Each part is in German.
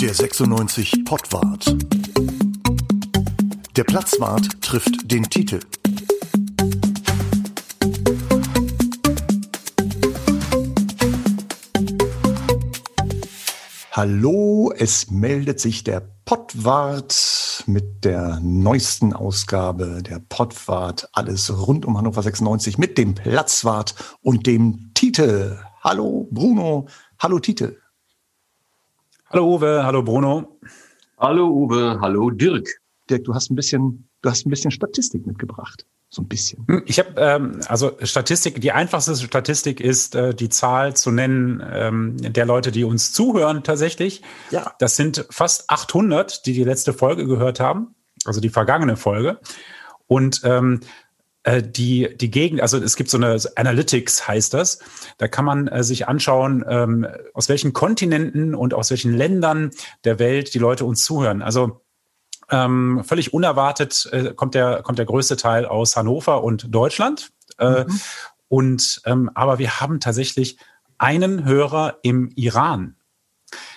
Der 96 Pottwart. Der Platzwart trifft den Titel. Hallo, es meldet sich der Pottwart mit der neuesten Ausgabe der Pottwart. Alles rund um Hannover 96 mit dem Platzwart und dem Titel. Hallo Bruno, hallo Titel. Hallo Uwe, hallo Bruno. Hallo Uwe, hallo Dirk. Dirk, du hast ein bisschen, du hast ein bisschen Statistik mitgebracht. So ein bisschen. Hm, ich habe ähm, also Statistik, die einfachste Statistik ist äh, die Zahl zu nennen ähm, der Leute, die uns zuhören tatsächlich. Ja. Das sind fast 800, die die letzte Folge gehört haben, also die vergangene Folge. Und ähm, äh, die, die Gegend, also es gibt so eine Analytics heißt das. Da kann man äh, sich anschauen, ähm, aus welchen Kontinenten und aus welchen Ländern der Welt die Leute uns zuhören. Also ähm, völlig unerwartet äh, kommt der kommt der größte Teil aus Hannover und Deutschland. Äh, mhm. Und ähm, aber wir haben tatsächlich einen Hörer im Iran.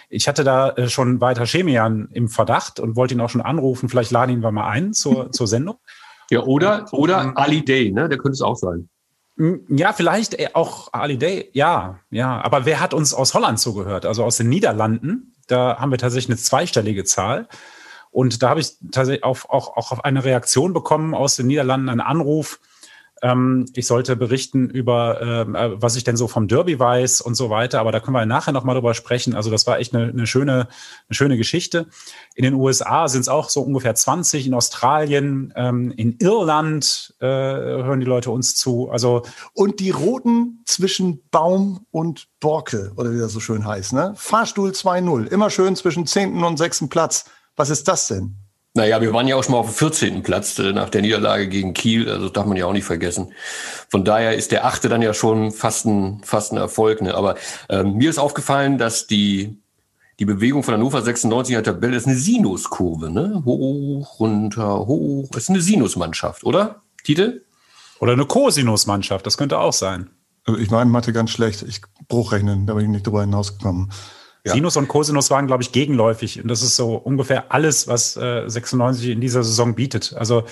Ich hatte da äh, schon weiter Chemian im Verdacht und wollte ihn auch schon anrufen. Vielleicht laden ihn wir mal ein zur, zur Sendung. Ja, oder, oder Ali Day, ne? Der könnte es auch sein. Ja, vielleicht äh, auch Ali Day, ja, ja. Aber wer hat uns aus Holland zugehört? Also aus den Niederlanden. Da haben wir tatsächlich eine zweistellige Zahl. Und da habe ich tatsächlich auch, auch, auch auf eine Reaktion bekommen aus den Niederlanden, einen Anruf, ähm, ich sollte berichten über, ähm, äh, was ich denn so vom Derby weiß und so weiter. Aber da können wir nachher noch mal drüber sprechen. Also das war echt eine, eine schöne, eine schöne Geschichte. In den USA sind es auch so ungefähr 20, in Australien, ähm, in Irland äh, hören die Leute uns zu. Also und die Roten zwischen Baum und Borke, oder wie das so schön heißt, ne? Fahrstuhl 2-0, immer schön zwischen 10. und 6. Platz. Was ist das denn? Naja, wir waren ja auch schon mal auf dem 14. Platz äh, nach der Niederlage gegen Kiel, also das darf man ja auch nicht vergessen. Von daher ist der achte dann ja schon fast ein, fast ein Erfolg. Ne? Aber ähm, mir ist aufgefallen, dass die, die Bewegung von Hannover 96 in der Tabelle ist eine Sinuskurve. Ne? Hoch, runter, hoch. Es ist eine Sinusmannschaft, oder? Titel? Oder eine Cosinusmannschaft, das könnte auch sein. Also ich meine Mathe ganz schlecht. Ich Bruchrechnen, da bin ich nicht drüber hinausgekommen. Ja. Sinus und Cosinus waren, glaube ich, gegenläufig. Und das ist so ungefähr alles, was äh, 96 in dieser Saison bietet. Also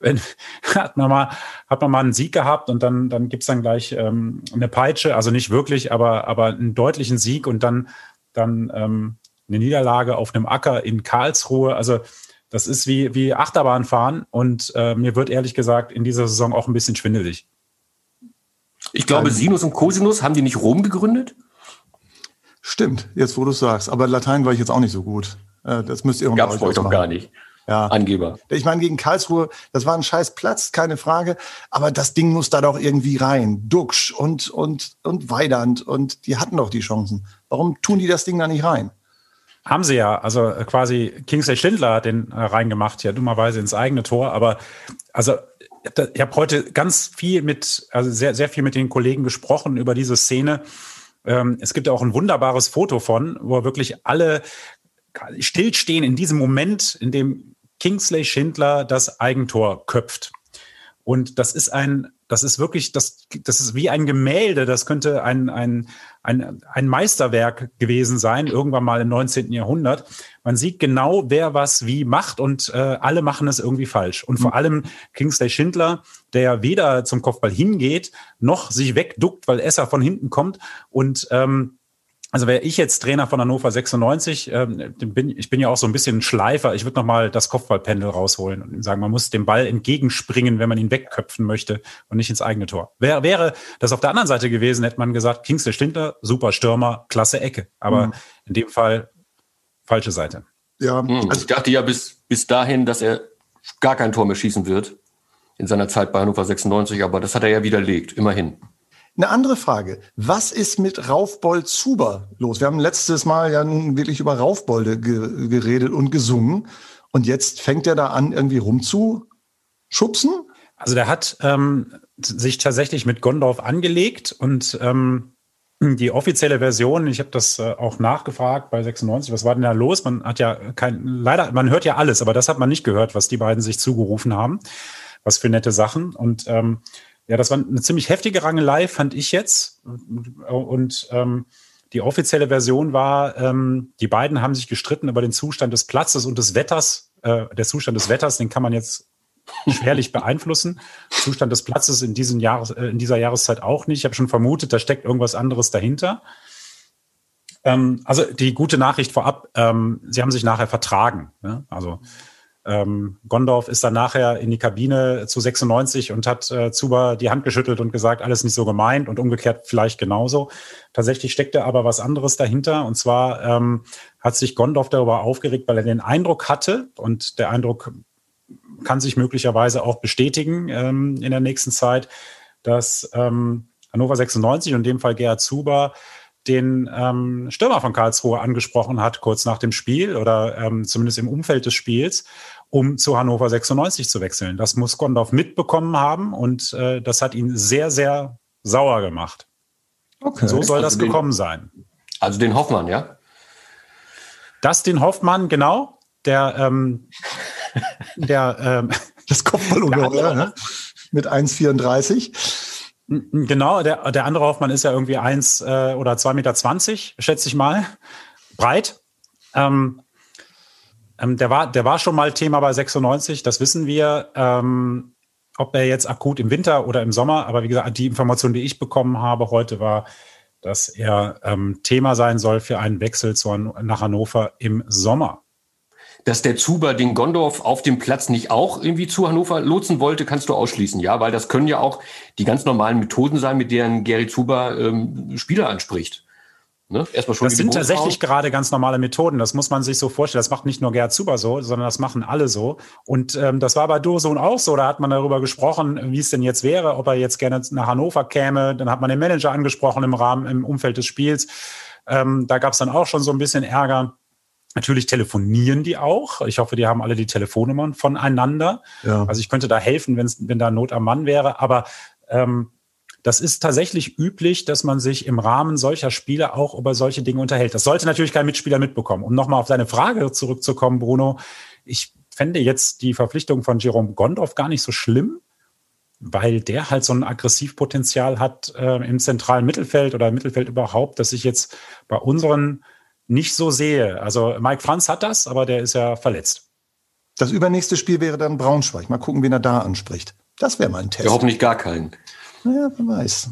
wenn, hat man mal hat man mal einen Sieg gehabt und dann dann gibt's dann gleich ähm, eine Peitsche, also nicht wirklich, aber aber einen deutlichen Sieg und dann dann ähm, eine Niederlage auf einem Acker in Karlsruhe. Also das ist wie wie Achterbahnfahren und äh, mir wird ehrlich gesagt in dieser Saison auch ein bisschen schwindelig. Ich glaube, Sinus und Cosinus haben die nicht Rom gegründet? Stimmt, jetzt wo du sagst. Aber Latein war ich jetzt auch nicht so gut. Äh, das müsst ihr Gab's bei euch doch gar nicht. Ja. Angeber. Ich meine, gegen Karlsruhe, das war ein scheiß Platz, keine Frage. Aber das Ding muss da doch irgendwie rein. Duxch und, und, und Weidand. Und die hatten doch die Chancen. Warum tun die das Ding da nicht rein? Haben sie ja. Also äh, quasi Kingsley Schindler hat den äh, reingemacht, ja dummerweise ins eigene Tor. Aber also ich habe heute ganz viel mit, also sehr, sehr viel mit den Kollegen gesprochen über diese Szene. Ähm, es gibt auch ein wunderbares Foto von, wo wirklich alle stillstehen in diesem Moment, in dem Kingsley Schindler das Eigentor köpft. Und das ist ein, das ist wirklich, das, das ist wie ein Gemälde. Das könnte ein, ein, ein, ein Meisterwerk gewesen sein, irgendwann mal im 19. Jahrhundert. Man sieht genau, wer was wie macht und äh, alle machen es irgendwie falsch. Und vor mhm. allem Kingsley Schindler, der ja weder zum Kopfball hingeht, noch sich wegduckt, weil Esser von hinten kommt und ähm, also wäre ich jetzt Trainer von Hannover 96, ähm, bin, ich bin ja auch so ein bisschen ein Schleifer, ich würde nochmal das Kopfballpendel rausholen und sagen, man muss dem Ball entgegenspringen, wenn man ihn wegköpfen möchte und nicht ins eigene Tor. Wäre, wäre das auf der anderen Seite gewesen, hätte man gesagt, Kingsley Stindler, super Stürmer, klasse Ecke. Aber mhm. in dem Fall falsche Seite. Ja, mhm. also ich dachte ja bis, bis dahin, dass er gar kein Tor mehr schießen wird in seiner Zeit bei Hannover 96, aber das hat er ja widerlegt, immerhin. Eine andere Frage. Was ist mit Raufbold Zuber los? Wir haben letztes Mal ja wirklich über Raufbolde ge geredet und gesungen. Und jetzt fängt er da an, irgendwie rumzuschubsen? Also der hat ähm, sich tatsächlich mit Gondorf angelegt und ähm, die offizielle Version, ich habe das äh, auch nachgefragt bei 96, was war denn da los? Man hat ja kein, leider, man hört ja alles, aber das hat man nicht gehört, was die beiden sich zugerufen haben. Was für nette Sachen. Und ähm, ja, das war eine ziemlich heftige Rangelei, fand ich jetzt. Und ähm, die offizielle Version war, ähm, die beiden haben sich gestritten über den Zustand des Platzes und des Wetters. Äh, der Zustand des Wetters, den kann man jetzt schwerlich beeinflussen. Zustand des Platzes in, diesen Jahres, äh, in dieser Jahreszeit auch nicht. Ich habe schon vermutet, da steckt irgendwas anderes dahinter. Ähm, also die gute Nachricht vorab, ähm, sie haben sich nachher vertragen. Ne? Also ähm, Gondorf ist dann nachher in die Kabine zu 96 und hat äh, Zuber die Hand geschüttelt und gesagt, alles nicht so gemeint und umgekehrt vielleicht genauso. Tatsächlich steckte aber was anderes dahinter. Und zwar ähm, hat sich Gondorf darüber aufgeregt, weil er den Eindruck hatte, und der Eindruck kann sich möglicherweise auch bestätigen ähm, in der nächsten Zeit, dass ähm, Hannover 96 und in dem Fall Gerhard Zuber den ähm, Stürmer von Karlsruhe angesprochen hat, kurz nach dem Spiel oder ähm, zumindest im Umfeld des Spiels, um zu Hannover 96 zu wechseln. Das muss Gondorf mitbekommen haben und äh, das hat ihn sehr, sehr sauer gemacht. Okay. So soll also das gekommen sein. Also den Hoffmann, ja? Das den Hoffmann, genau. Der, ähm, der ähm, das Kopfballungeheuer, ne? Mit 1,34. Genau, der, der andere Hoffmann ist ja irgendwie eins äh, oder zwei Meter, zwanzig, schätze ich mal, breit. Ähm, ähm, der, war, der war schon mal Thema bei 96, das wissen wir. Ähm, ob er jetzt akut im Winter oder im Sommer, aber wie gesagt, die Information, die ich bekommen habe heute, war, dass er ähm, Thema sein soll für einen Wechsel zu, nach Hannover im Sommer dass der Zuber den Gondorf auf dem Platz nicht auch irgendwie zu Hannover lotsen wollte, kannst du ausschließen, ja, weil das können ja auch die ganz normalen Methoden sein, mit deren Gary Zuber ähm, Spieler anspricht. Ne? Erstmal schon das sind tatsächlich gerade ganz normale Methoden. Das muss man sich so vorstellen. Das macht nicht nur Gerd Zuber so, sondern das machen alle so. Und ähm, das war bei Dursun auch so. Da hat man darüber gesprochen, wie es denn jetzt wäre, ob er jetzt gerne nach Hannover käme. Dann hat man den Manager angesprochen im Rahmen, im Umfeld des Spiels. Ähm, da gab es dann auch schon so ein bisschen Ärger. Natürlich telefonieren die auch. Ich hoffe, die haben alle die Telefonnummern voneinander. Ja. Also ich könnte da helfen, wenn da Not am Mann wäre. Aber ähm, das ist tatsächlich üblich, dass man sich im Rahmen solcher Spiele auch über solche Dinge unterhält. Das sollte natürlich kein Mitspieler mitbekommen. Um nochmal auf deine Frage zurückzukommen, Bruno, ich fände jetzt die Verpflichtung von Jerome Gondorf gar nicht so schlimm, weil der halt so ein Aggressivpotenzial hat äh, im zentralen Mittelfeld oder im Mittelfeld überhaupt, dass ich jetzt bei unseren nicht so sehe. Also Mike Franz hat das, aber der ist ja verletzt. Das übernächste Spiel wäre dann Braunschweig. Mal gucken, wen er da anspricht. Das wäre mal ein Test. Wir hoffen nicht gar keinen. Naja, wer weiß.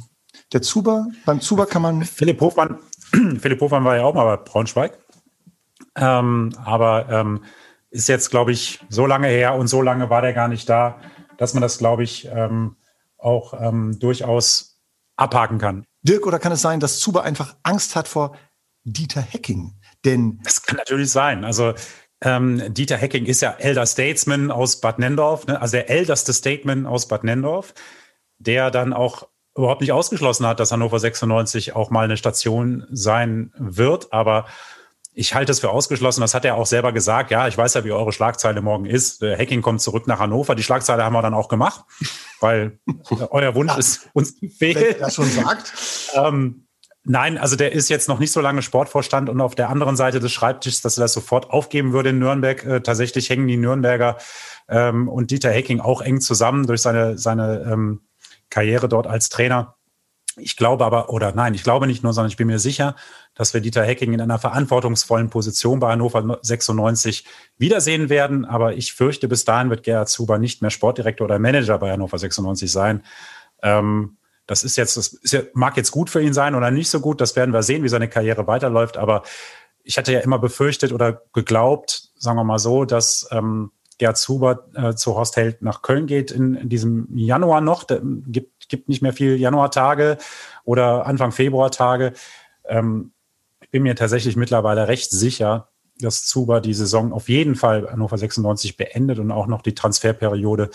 Der Zuber, beim Zuber kann man. Philipp Hofmann, Philipp Hofmann war ja auch mal bei Braunschweig. Ähm, aber ähm, ist jetzt, glaube ich, so lange her und so lange war der gar nicht da, dass man das, glaube ich, ähm, auch ähm, durchaus abhaken kann. Dirk, oder kann es sein, dass Zuber einfach Angst hat vor Dieter Hecking. Denn das kann natürlich sein. Also ähm, Dieter Hecking ist ja Elder Statesman aus Bad Nendorf, ne? also der älteste Statesman aus Bad Nendorf, der dann auch überhaupt nicht ausgeschlossen hat, dass Hannover 96 auch mal eine Station sein wird. Aber ich halte es für ausgeschlossen. Das hat er auch selber gesagt. Ja, ich weiß ja, wie eure Schlagzeile morgen ist. Hacking kommt zurück nach Hannover. Die Schlagzeile haben wir dann auch gemacht, weil euer Wunsch ist uns fehlt. Das schon sagt. ähm, Nein, also der ist jetzt noch nicht so lange Sportvorstand und auf der anderen Seite des Schreibtischs, dass er das sofort aufgeben würde in Nürnberg. Äh, tatsächlich hängen die Nürnberger ähm, und Dieter Hecking auch eng zusammen durch seine, seine ähm, Karriere dort als Trainer. Ich glaube aber, oder nein, ich glaube nicht nur, sondern ich bin mir sicher, dass wir Dieter Hecking in einer verantwortungsvollen Position bei Hannover 96 wiedersehen werden. Aber ich fürchte, bis dahin wird Gerhard Zuber nicht mehr Sportdirektor oder Manager bei Hannover 96 sein. Ähm, das ist jetzt, das ist mag jetzt gut für ihn sein oder nicht so gut. Das werden wir sehen, wie seine Karriere weiterläuft. Aber ich hatte ja immer befürchtet oder geglaubt, sagen wir mal so, dass ähm, Gerd Zuber äh, zu Horst Held nach Köln geht in, in diesem Januar noch. Da gibt, gibt nicht mehr viel Januartage oder Anfang Februartage. Ähm, ich bin mir tatsächlich mittlerweile recht sicher, dass Zuber die Saison auf jeden Fall Hannover 96 beendet und auch noch die Transferperiode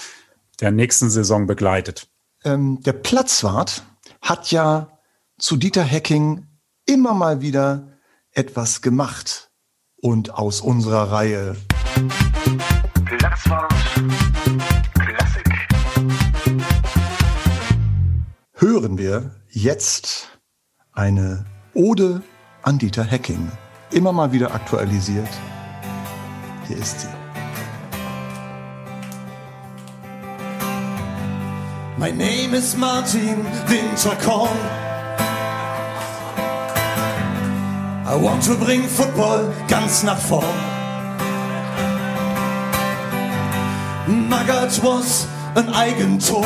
der nächsten Saison begleitet ähm, der Platzwart hat ja zu Dieter Hecking immer mal wieder etwas gemacht. Und aus unserer Reihe Platzwart Klassik hören wir jetzt eine Ode an Dieter Hecking. Immer mal wieder aktualisiert. Hier ist sie. My name is Martin Winterkorn. I want to bring football ganz nach vorn. Magath was ein Eigentor.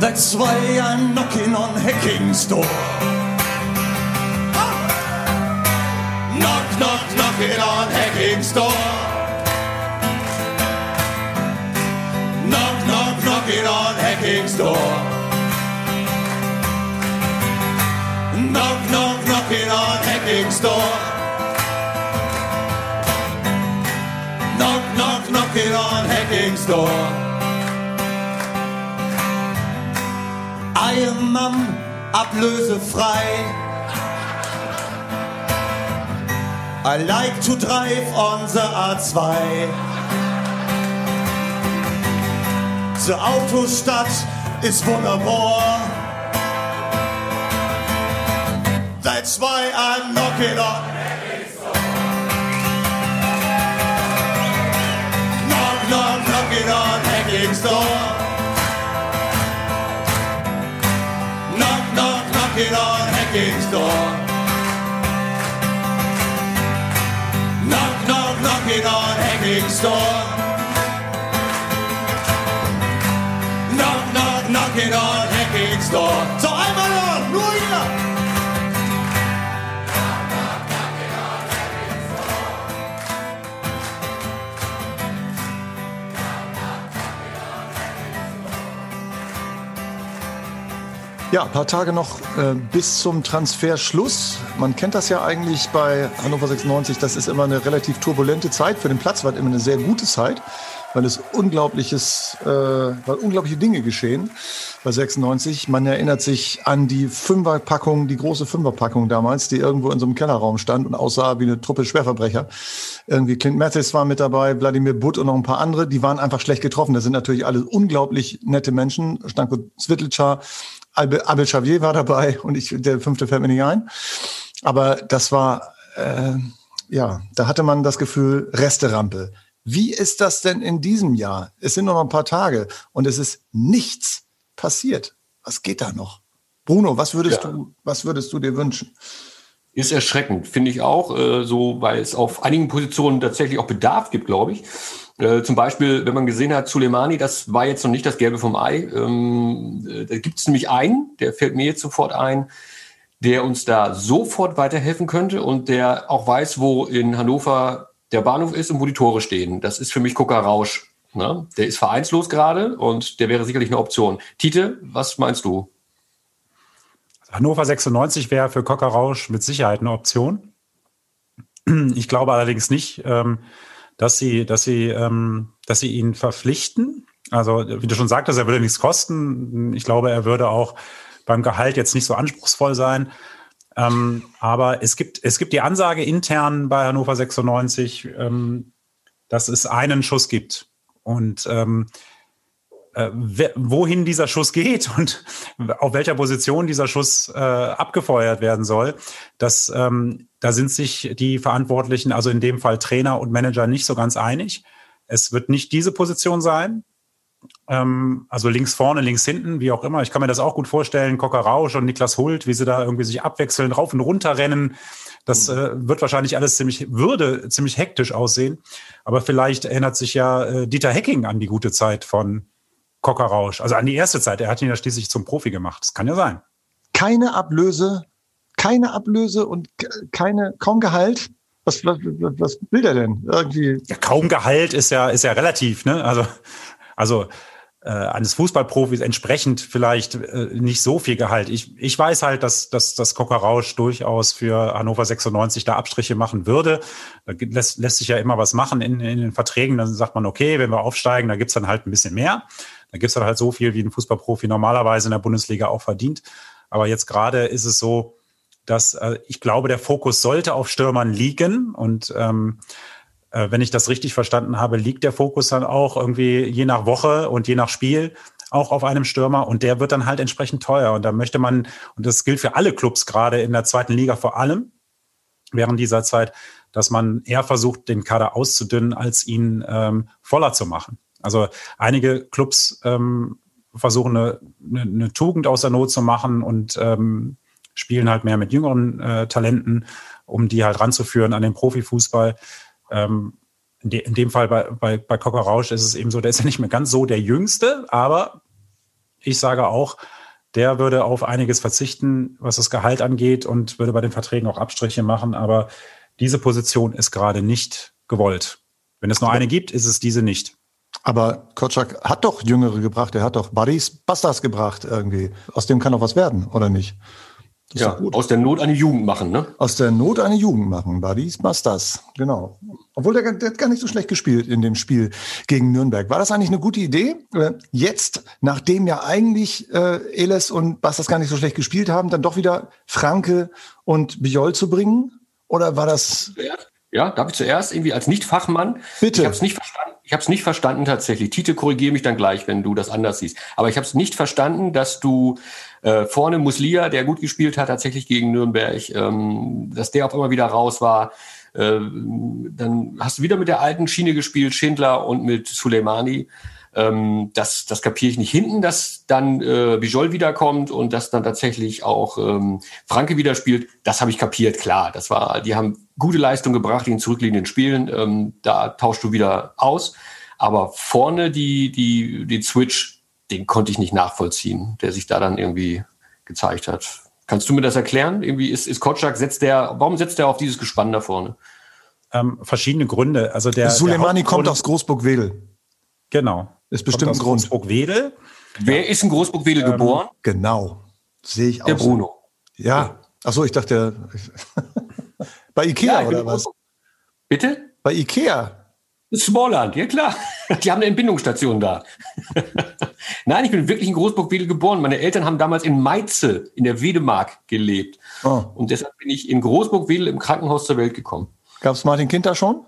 That's why I'm knocking on Hacking's door. Knock, knock, knocking on Hacking's door. Knock, knock, knocking on Hacking's door. Hacking's door. Ehemann ablösefrei. I like to drive on the A2. The Autostadt ist wunderbar. That's why I'm knocking on. Knocking on Hacking's door. Knock, knock, knocking on Hacking's door. Knock, knock, knocking on Hacking's door. Knock, knock, knocking on Hacking's door. So einmal noch, Ja, ein paar Tage noch äh, bis zum Transferschluss. Man kennt das ja eigentlich bei Hannover 96. Das ist immer eine relativ turbulente Zeit. Für den Platz war immer eine sehr gute Zeit, weil es unglaubliches, äh, weil unglaubliche Dinge geschehen bei 96. Man erinnert sich an die Fünferpackung, die große Fünferpackung damals, die irgendwo in so einem Kellerraum stand und aussah wie eine Truppe Schwerverbrecher. Irgendwie Clint Mathis war mit dabei, Wladimir Butt und noch ein paar andere. Die waren einfach schlecht getroffen. Das sind natürlich alle unglaublich nette Menschen. Stanko Svitlica, Abel Xavier war dabei und ich, der fünfte fällt mir nicht ein. Aber das war, äh, ja, da hatte man das Gefühl, Resterampe. Wie ist das denn in diesem Jahr? Es sind noch ein paar Tage und es ist nichts passiert. Was geht da noch? Bruno, was würdest ja. du, was würdest du dir wünschen? Ist erschreckend, finde ich auch, äh, so, weil es auf einigen Positionen tatsächlich auch Bedarf gibt, glaube ich. Äh, zum Beispiel, wenn man gesehen hat, Suleimani, das war jetzt noch nicht das Gelbe vom Ei. Ähm, äh, da gibt es nämlich einen, der fällt mir jetzt sofort ein, der uns da sofort weiterhelfen könnte und der auch weiß, wo in Hannover der Bahnhof ist und wo die Tore stehen. Das ist für mich Gucker Rausch. Ne? Der ist vereinslos gerade und der wäre sicherlich eine Option. Tite, was meinst du? Hannover 96 wäre für Cocker Rausch mit Sicherheit eine Option. Ich glaube allerdings nicht, ähm, dass sie, dass sie, ähm, dass sie ihn verpflichten. Also, wie du schon sagtest, er würde nichts kosten. Ich glaube, er würde auch beim Gehalt jetzt nicht so anspruchsvoll sein. Ähm, aber es gibt, es gibt die Ansage intern bei Hannover 96, ähm, dass es einen Schuss gibt. Und ähm, äh, wohin dieser Schuss geht und auf welcher Position dieser Schuss äh, abgefeuert werden soll, das, ähm, da sind sich die Verantwortlichen, also in dem Fall Trainer und Manager, nicht so ganz einig. Es wird nicht diese Position sein, ähm, also links vorne, links hinten, wie auch immer. Ich kann mir das auch gut vorstellen. Cocker Rausch und Niklas Hult, wie sie da irgendwie sich abwechseln, rauf und runter rennen. Das äh, wird wahrscheinlich alles ziemlich, würde ziemlich hektisch aussehen. Aber vielleicht erinnert sich ja äh, Dieter Hecking an die gute Zeit von Kockerrausch. Also an die erste Zeit. Er hat ihn ja schließlich zum Profi gemacht. Das kann ja sein. Keine Ablöse, keine Ablöse und keine, kaum Gehalt. Was, was, was will der denn? Irgendwie. Ja, kaum Gehalt ist ja, ist ja relativ, ne? Also, also äh, eines Fußballprofis entsprechend vielleicht äh, nicht so viel Gehalt. Ich, ich weiß halt, dass, dass das Kockerrausch durchaus für Hannover 96 da Abstriche machen würde. Da lässt, lässt sich ja immer was machen in, in den Verträgen. Dann sagt man, okay, wenn wir aufsteigen, da gibt's dann halt ein bisschen mehr. Da gibt's dann halt so viel, wie ein Fußballprofi normalerweise in der Bundesliga auch verdient. Aber jetzt gerade ist es so, dass äh, ich glaube, der Fokus sollte auf Stürmern liegen. Und ähm, äh, wenn ich das richtig verstanden habe, liegt der Fokus dann auch irgendwie je nach Woche und je nach Spiel auch auf einem Stürmer und der wird dann halt entsprechend teuer. Und da möchte man, und das gilt für alle Clubs gerade in der zweiten Liga vor allem, während dieser Zeit, dass man eher versucht, den Kader auszudünnen, als ihn ähm, voller zu machen. Also einige Clubs ähm, versuchen eine, eine, eine, Tugend aus der Not zu machen und ähm, spielen halt mehr mit jüngeren äh, Talenten, um die halt ranzuführen an den Profifußball. Ähm, in, de, in, dem Fall bei, bei, bei Cocker Rausch ist es eben so, der ist ja nicht mehr ganz so der Jüngste, aber ich sage auch, der würde auf einiges verzichten, was das Gehalt angeht und würde bei den Verträgen auch Abstriche machen. Aber diese Position ist gerade nicht gewollt. Wenn es nur eine gibt, ist es diese nicht. Aber Kotschak hat doch Jüngere gebracht. Er hat doch Buddies Bastas gebracht irgendwie. Aus dem kann doch was werden, oder nicht? Das ja, aus der Not eine Jugend machen, ne? Aus der Not eine Jugend machen. Buddies Bastas, genau. Obwohl der, der hat gar nicht so schlecht gespielt in dem Spiel gegen Nürnberg. War das eigentlich eine gute Idee? Jetzt, nachdem ja eigentlich äh, Eles und Bastas gar nicht so schlecht gespielt haben, dann doch wieder Franke und Bijol zu bringen? Oder war das... Ja, darf ich zuerst irgendwie als Nicht-Fachmann? Bitte. Ich habe es nicht verstanden. Ich habe es nicht verstanden tatsächlich. Tite, korrigiere mich dann gleich, wenn du das anders siehst. Aber ich habe es nicht verstanden, dass du äh, vorne Muslia, der gut gespielt hat, tatsächlich gegen Nürnberg, ähm, dass der auf einmal wieder raus war. Äh, dann hast du wieder mit der alten Schiene gespielt, Schindler und mit Suleimani. Ähm, das, das kapiere ich nicht. Hinten, dass dann äh, Bijol wiederkommt und dass dann tatsächlich auch ähm, Franke wieder spielt, das habe ich kapiert, klar. Das war, die haben gute Leistung gebracht in den zurückliegenden Spielen. Ähm, da tauschst du wieder aus. Aber vorne die, die, den Switch, den konnte ich nicht nachvollziehen, der sich da dann irgendwie gezeigt hat. Kannst du mir das erklären? Irgendwie ist, ist Kotschak, setzt der, warum setzt der auf dieses Gespann da vorne? Ähm, verschiedene Gründe. Also der Suleimani der kommt aus Großburg-Wedel. Genau. Ist bestimmt ein Grund. Großburg-Wedel. Wer ja. ist in Großburg-Wedel ähm, geboren? Genau. Sehe ich auch. Der Bruno. Ja. Achso, ich dachte, bei Ikea ja, oder was? Bitte? Bei Ikea. Smallland, ja klar. Die haben eine Entbindungsstation da. Nein, ich bin wirklich in Großburg-Wedel geboren. Meine Eltern haben damals in Meize in der Wedemark gelebt. Oh. Und deshalb bin ich in Großburg-Wedel im Krankenhaus zur Welt gekommen. Gab es Martin Kind da schon?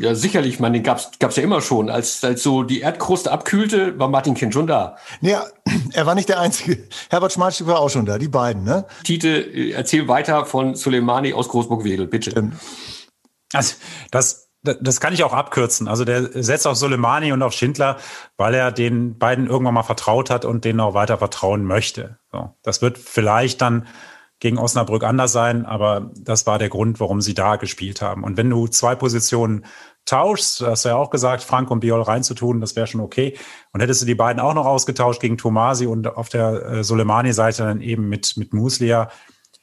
Ja, sicherlich, man, den gab's gab's ja immer schon. Als, als so die Erdkruste abkühlte, war Martin Kind schon da. Ja, er war nicht der Einzige. Herbert Schmalzstück war auch schon da, die beiden, ne? Tite, äh, erzähl weiter von Soleimani aus Großburg-Wedel, bitte. Also, das, das kann ich auch abkürzen. Also der setzt auf Soleimani und auf Schindler, weil er den beiden irgendwann mal vertraut hat und denen auch weiter vertrauen möchte. So, das wird vielleicht dann gegen Osnabrück anders sein, aber das war der Grund, warum sie da gespielt haben. Und wenn du zwei Positionen tauschst, hast du ja auch gesagt, Frank und Biol reinzutun, das wäre schon okay. Und hättest du die beiden auch noch ausgetauscht gegen Tomasi und auf der äh, Soleimani-Seite dann eben mit, mit Muslia,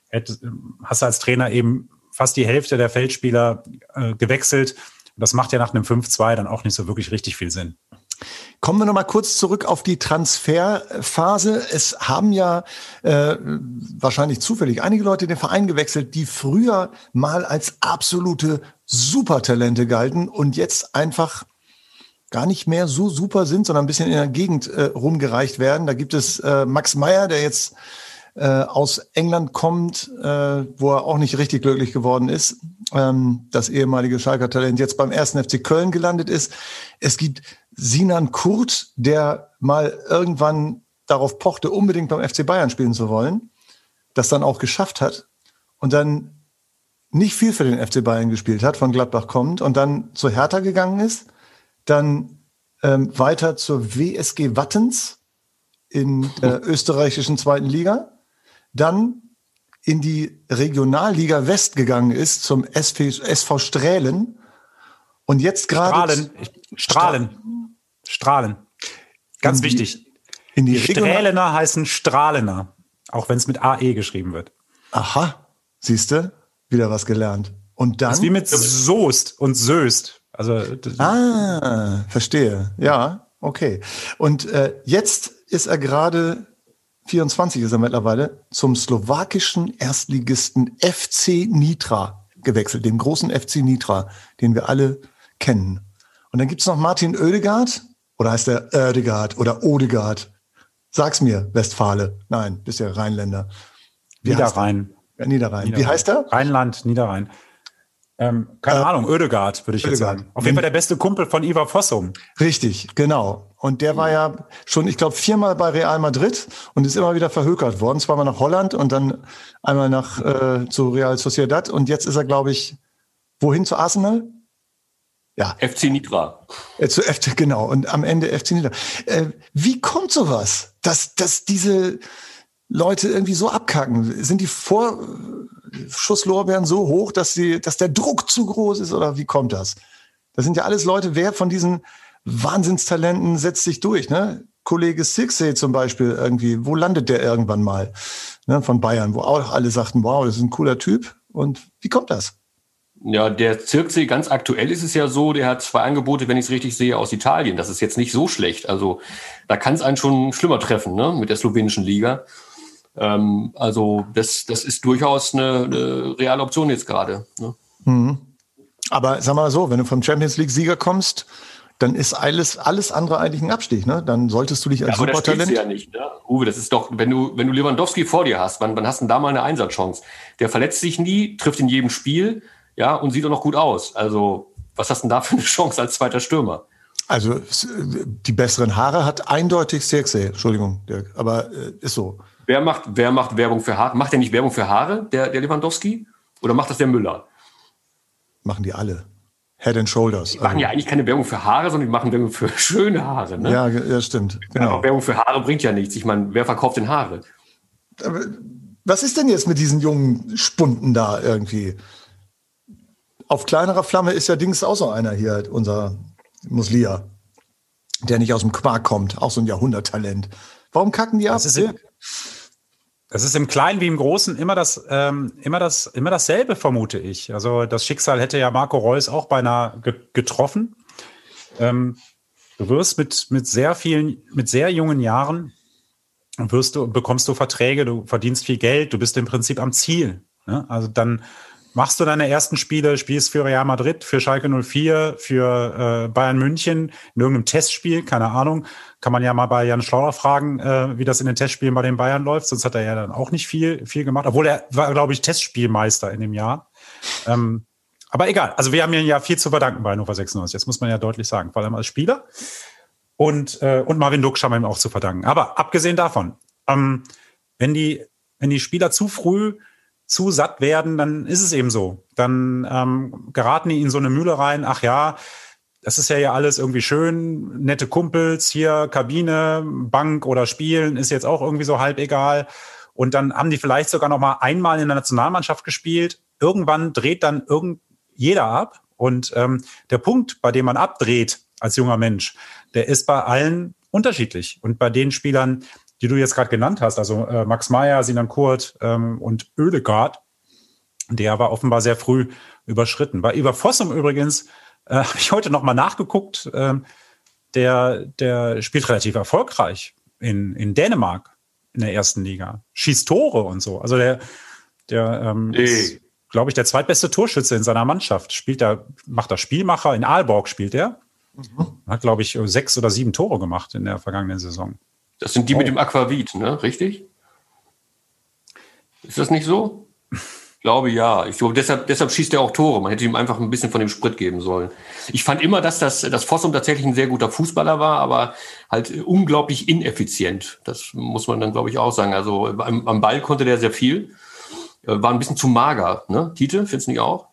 hätt, hast du als Trainer eben fast die Hälfte der Feldspieler äh, gewechselt. Das macht ja nach einem 5-2 dann auch nicht so wirklich richtig viel Sinn. Kommen wir noch mal kurz zurück auf die Transferphase. Es haben ja äh, wahrscheinlich zufällig einige Leute den Verein gewechselt, die früher mal als absolute Supertalente galten und jetzt einfach gar nicht mehr so super sind, sondern ein bisschen in der Gegend äh, rumgereicht werden. Da gibt es äh, Max Meyer, der jetzt äh, aus England kommt, äh, wo er auch nicht richtig glücklich geworden ist. Ähm, das ehemalige Schalker Talent jetzt beim ersten FC Köln gelandet ist. Es gibt Sinan Kurt, der mal irgendwann darauf pochte, unbedingt beim FC Bayern spielen zu wollen, das dann auch geschafft hat und dann nicht viel für den FC Bayern gespielt hat, von Gladbach kommt und dann zu Hertha gegangen ist, dann ähm, weiter zur WSG Wattens in der österreichischen zweiten Liga, dann in die Regionalliga West gegangen ist zum SV, SV Strählen und jetzt gerade Strahlen. Strahlen. Strahlen. Ganz in wichtig. in die, die Strählener heißen Strahlener, auch wenn es mit AE geschrieben wird. Aha, siehst du, wieder was gelernt. Und dann. Das ist wie mit Soest und Söst. Also, ah, verstehe. Ja, okay. Und äh, jetzt ist er gerade 24 ist er mittlerweile zum slowakischen Erstligisten FC Nitra gewechselt, dem großen FC Nitra, den wir alle kennen. Und dann gibt's noch Martin Oedegaard, oder heißt der Oedegaard oder Odegaard? Sag's mir, Westfale. Nein, bist ja Rheinländer. Wie Niederrhein. Ja, Niederrhein. Niederrhein. Wie heißt er? Rheinland, Niederrhein. Ähm, keine äh, Ahnung, Oedegaard, würde ich Oedegaard. jetzt sagen. Auf jeden Fall der beste Kumpel von Ivar Fossum. Richtig, genau. Und der war ja schon, ich glaube, viermal bei Real Madrid und ist immer wieder verhökert worden. Zweimal nach Holland und dann einmal nach äh, zu Real Sociedad. Und jetzt ist er, glaube ich, wohin zu Arsenal? Ja. FC Nitra. Äh, zu FC, genau. Und am Ende FC Nitra. Äh, wie kommt sowas? Dass, dass diese Leute irgendwie so abkacken? Sind die Vorschusslorbeeren so hoch, dass, sie, dass der Druck zu groß ist oder wie kommt das? Das sind ja alles Leute, wer von diesen Wahnsinnstalenten setzt sich durch, ne? Kollege Sixey zum Beispiel irgendwie, wo landet der irgendwann mal? Ne, von Bayern, wo auch alle sagten, wow, das ist ein cooler Typ. Und wie kommt das? Ja, der Zirksee, ganz aktuell ist es ja so, der hat zwei Angebote, wenn ich es richtig sehe, aus Italien. Das ist jetzt nicht so schlecht. Also da kann es einen schon schlimmer treffen, ne, mit der slowenischen Liga. Ähm, also das, das ist durchaus eine, eine reale Option jetzt gerade. Ne? Mhm. Aber sag mal so, wenn du vom Champions League-Sieger kommst, dann ist alles, alles andere eigentlich ein Abstieg. Ne? Dann solltest du dich als ja, aber Supertalent. Das ja nicht, ne? Uwe, das ist doch, wenn du, wenn du Lewandowski vor dir hast, wann, wann hast du denn da mal eine Einsatzchance? Der verletzt sich nie, trifft in jedem Spiel ja, und sieht auch noch gut aus. Also, was hast du denn da für eine Chance als zweiter Stürmer? Also, die besseren Haare hat eindeutig Sexy, Entschuldigung, Dirk, aber äh, ist so. Wer macht, wer macht Werbung für Haare? Macht der nicht Werbung für Haare, der, der Lewandowski? Oder macht das der Müller? Machen die alle. Head and Shoulders. Die machen ja eigentlich keine Werbung für Haare, sondern die machen Werbung für schöne Haare. Ne? Ja, ja, stimmt. Genau. Aber Werbung für Haare bringt ja nichts. Ich meine, wer verkauft denn Haare? Was ist denn jetzt mit diesen jungen Spunden da irgendwie? Auf kleinerer Flamme ist ja Dings auch so einer hier, unser Muslia, der nicht aus dem Quark kommt, auch so ein Jahrhunderttalent. Warum kacken die ab? Das ist, das ist im Kleinen wie im Großen immer das, ähm, immer das, immer dasselbe, vermute ich. Also das Schicksal hätte ja Marco Reus auch beinahe ge getroffen. Ähm, du wirst mit, mit sehr vielen, mit sehr jungen Jahren wirst du, bekommst du Verträge, du verdienst viel Geld, du bist im Prinzip am Ziel. Ne? Also dann machst du deine ersten Spiele, spielst für Real Madrid, für Schalke 04, für äh, Bayern München, in irgendeinem Testspiel, keine Ahnung. Kann man ja mal bei Jan Schlauer fragen, äh, wie das in den Testspielen bei den Bayern läuft. Sonst hat er ja dann auch nicht viel, viel gemacht. Obwohl er war, glaube ich, Testspielmeister in dem Jahr. Ähm, aber egal. Also wir haben ihn ja viel zu verdanken bei Hannover 96. Das muss man ja deutlich sagen. Vor allem als Spieler. Und, äh, und Marvin Duksch haben wir ihm auch zu verdanken. Aber abgesehen davon, ähm, wenn die, wenn die Spieler zu früh zu satt werden, dann ist es eben so. Dann ähm, geraten die in so eine Mühle rein, ach ja, das ist ja ja alles irgendwie schön, nette Kumpels, hier Kabine, Bank oder Spielen ist jetzt auch irgendwie so halb egal. Und dann haben die vielleicht sogar noch mal einmal in der Nationalmannschaft gespielt. Irgendwann dreht dann irgend jeder ab. Und ähm, der Punkt, bei dem man abdreht als junger Mensch, der ist bei allen unterschiedlich. Und bei den Spielern, die du jetzt gerade genannt hast, also äh, Max Meyer, Sinan Kurt ähm, und Oedegaard, der war offenbar sehr früh überschritten. Bei Ivar Fossum übrigens äh, habe ich heute noch mal nachgeguckt. Äh, der, der spielt relativ erfolgreich in, in Dänemark in der ersten Liga. Schießt Tore und so. Also der, der ähm, nee. ist, glaube ich, der zweitbeste Torschütze in seiner Mannschaft. Spielt er, macht er Spielmacher. In Aalborg spielt er. Mhm. Hat, glaube ich, sechs oder sieben Tore gemacht in der vergangenen Saison. Das sind die oh. mit dem Aquavit, ne? Richtig? Ist das nicht so? Ich glaube ja. Ich glaube, deshalb, deshalb schießt er auch Tore. Man hätte ihm einfach ein bisschen von dem Sprit geben sollen. Ich fand immer, dass das, das Fossum tatsächlich ein sehr guter Fußballer war, aber halt unglaublich ineffizient. Das muss man dann, glaube ich, auch sagen. Also am, am Ball konnte der sehr viel. War ein bisschen zu mager, ne? Tite, findest du nicht auch?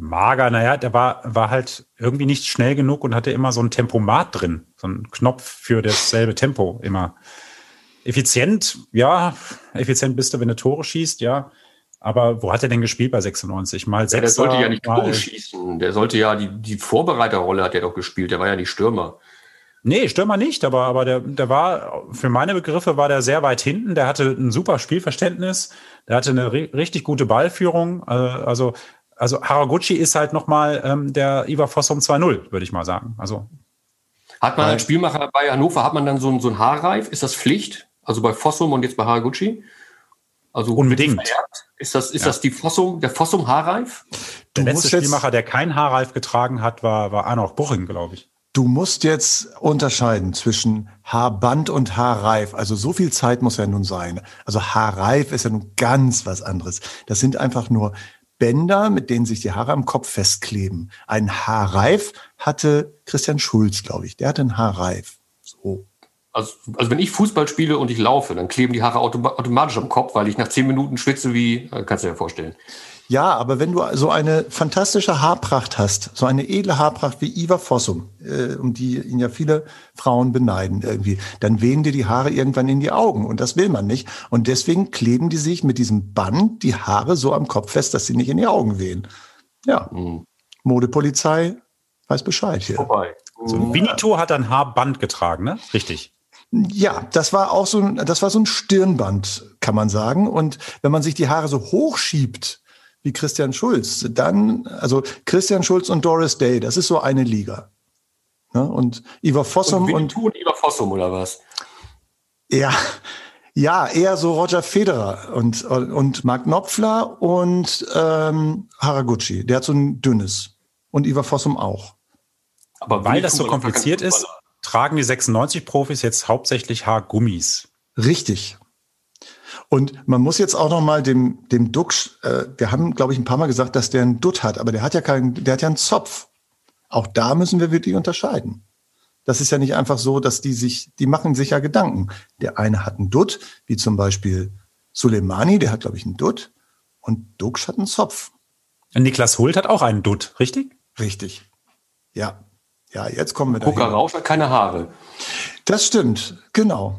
Mager, naja, der war, war halt irgendwie nicht schnell genug und hatte immer so ein Tempomat drin. So ein Knopf für dasselbe Tempo immer. Effizient, ja, effizient bist du, wenn du Tore schießt, ja. Aber wo hat er denn gespielt bei 96? Mal sechs. Ja, der sollte ja nicht Tore schießen. Der sollte ja, die, die Vorbereiterrolle hat er doch gespielt. Der war ja nicht Stürmer. Nee, Stürmer nicht, aber, aber der, der war, für meine Begriffe war der sehr weit hinten. Der hatte ein super Spielverständnis. Der hatte eine richtig gute Ballführung. Äh, also also Haraguchi ist halt nochmal ähm, der Ivar Fossum 2-0, würde ich mal sagen. Also hat man als Spielmacher bei Hannover, hat man dann so, so ein Haarreif? Ist das Pflicht? Also bei Fossum und jetzt bei Haraguchi? Also unbedingt. Ist das, ist ja. das die Fossum, der Fossum Haarreif? Der du letzte Spielmacher, der kein Haarreif getragen hat, war, war Arnold Buching, glaube ich. Du musst jetzt unterscheiden zwischen Haarband und Haarreif. Also so viel Zeit muss ja nun sein. Also Haarreif ist ja nun ganz was anderes. Das sind einfach nur Bänder, mit denen sich die Haare am Kopf festkleben. Ein Haarreif hatte Christian Schulz, glaube ich. Der hatte einen Haarreif. So. Also, also wenn ich Fußball spiele und ich laufe, dann kleben die Haare automatisch am Kopf, weil ich nach zehn Minuten schwitze wie, äh, kannst du dir vorstellen. Ja, aber wenn du so eine fantastische Haarpracht hast, so eine edle Haarpracht wie Iva Fossum, äh, um die ihn ja viele Frauen beneiden irgendwie, dann wehen dir die Haare irgendwann in die Augen und das will man nicht. Und deswegen kleben die sich mit diesem Band die Haare so am Kopf fest, dass sie nicht in die Augen wehen. Ja, mhm. Modepolizei weiß Bescheid hier. Vorbei. So, Winnetou hat ein Haarband getragen, ne? Richtig. Ja, das war auch so ein, das war so ein Stirnband, kann man sagen. Und wenn man sich die Haare so hochschiebt, wie Christian Schulz, dann, also Christian Schulz und Doris Day, das ist so eine Liga. Ne? Und Ivar Fossum und, und, und Ivar Fossum oder was? Ja, ja, eher so Roger Federer und, und Mark Knopfler und ähm, Haraguchi. Der hat so ein dünnes. Und Ivar Fossum auch. Aber weil das so kompliziert ist, tragen die 96 Profis jetzt hauptsächlich Haargummis. Richtig. Und man muss jetzt auch noch mal dem dem Duxch, äh, wir haben glaube ich ein paar Mal gesagt, dass der einen Dutt hat, aber der hat ja keinen, der hat ja einen Zopf. Auch da müssen wir wirklich unterscheiden. Das ist ja nicht einfach so, dass die sich, die machen sich ja Gedanken. Der eine hat einen Dutt, wie zum Beispiel Soleimani, der hat glaube ich einen Dutt, und Duxch hat einen Zopf. Niklas Hult hat auch einen Dutt, richtig? Richtig. Ja. Ja, jetzt kommen wir da. Gucker Rausch hat keine Haare. Das stimmt, genau.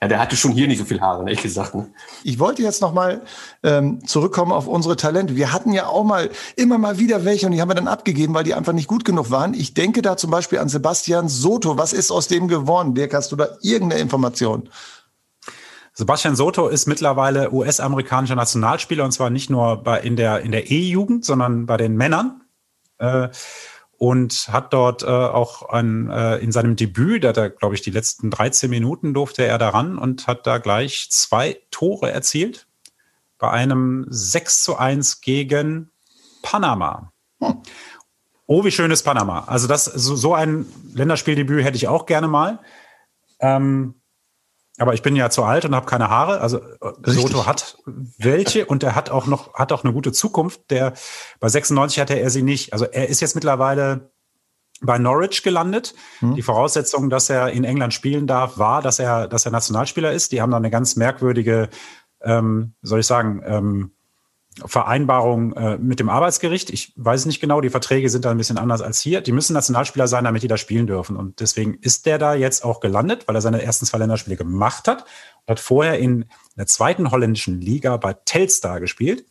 Ja, der hatte schon hier nicht so viel Haare, ehrlich gesagt. Ne? Ich wollte jetzt noch mal ähm, zurückkommen auf unsere Talente. Wir hatten ja auch mal immer mal wieder welche und die haben wir dann abgegeben, weil die einfach nicht gut genug waren. Ich denke da zum Beispiel an Sebastian Soto. Was ist aus dem geworden? Dirk, hast du da irgendeine Information? Sebastian Soto ist mittlerweile US-amerikanischer Nationalspieler und zwar nicht nur bei, in der, in der E-Jugend, sondern bei den Männern. Äh, und hat dort äh, auch ein, äh, in seinem Debüt, da hat er, glaube ich, die letzten 13 Minuten durfte er daran und hat da gleich zwei Tore erzielt bei einem 6 zu 1 gegen Panama. Hm. Oh, wie schön ist Panama. Also das, so, so ein Länderspieldebüt hätte ich auch gerne mal. Ähm, aber ich bin ja zu alt und habe keine Haare. Also äh, Richtig. Soto hat welche und er hat auch noch hat auch eine gute Zukunft. Der bei 96 hatte er sie nicht. Also er ist jetzt mittlerweile bei Norwich gelandet. Hm. Die Voraussetzung, dass er in England spielen darf, war, dass er dass er Nationalspieler ist. Die haben da eine ganz merkwürdige, ähm, soll ich sagen, ähm, Vereinbarung äh, mit dem Arbeitsgericht. Ich weiß nicht genau, die Verträge sind da ein bisschen anders als hier. Die müssen Nationalspieler sein, damit die da spielen dürfen. Und deswegen ist der da jetzt auch gelandet, weil er seine ersten zwei Länderspiele gemacht hat und hat vorher in der zweiten holländischen Liga bei Telstar gespielt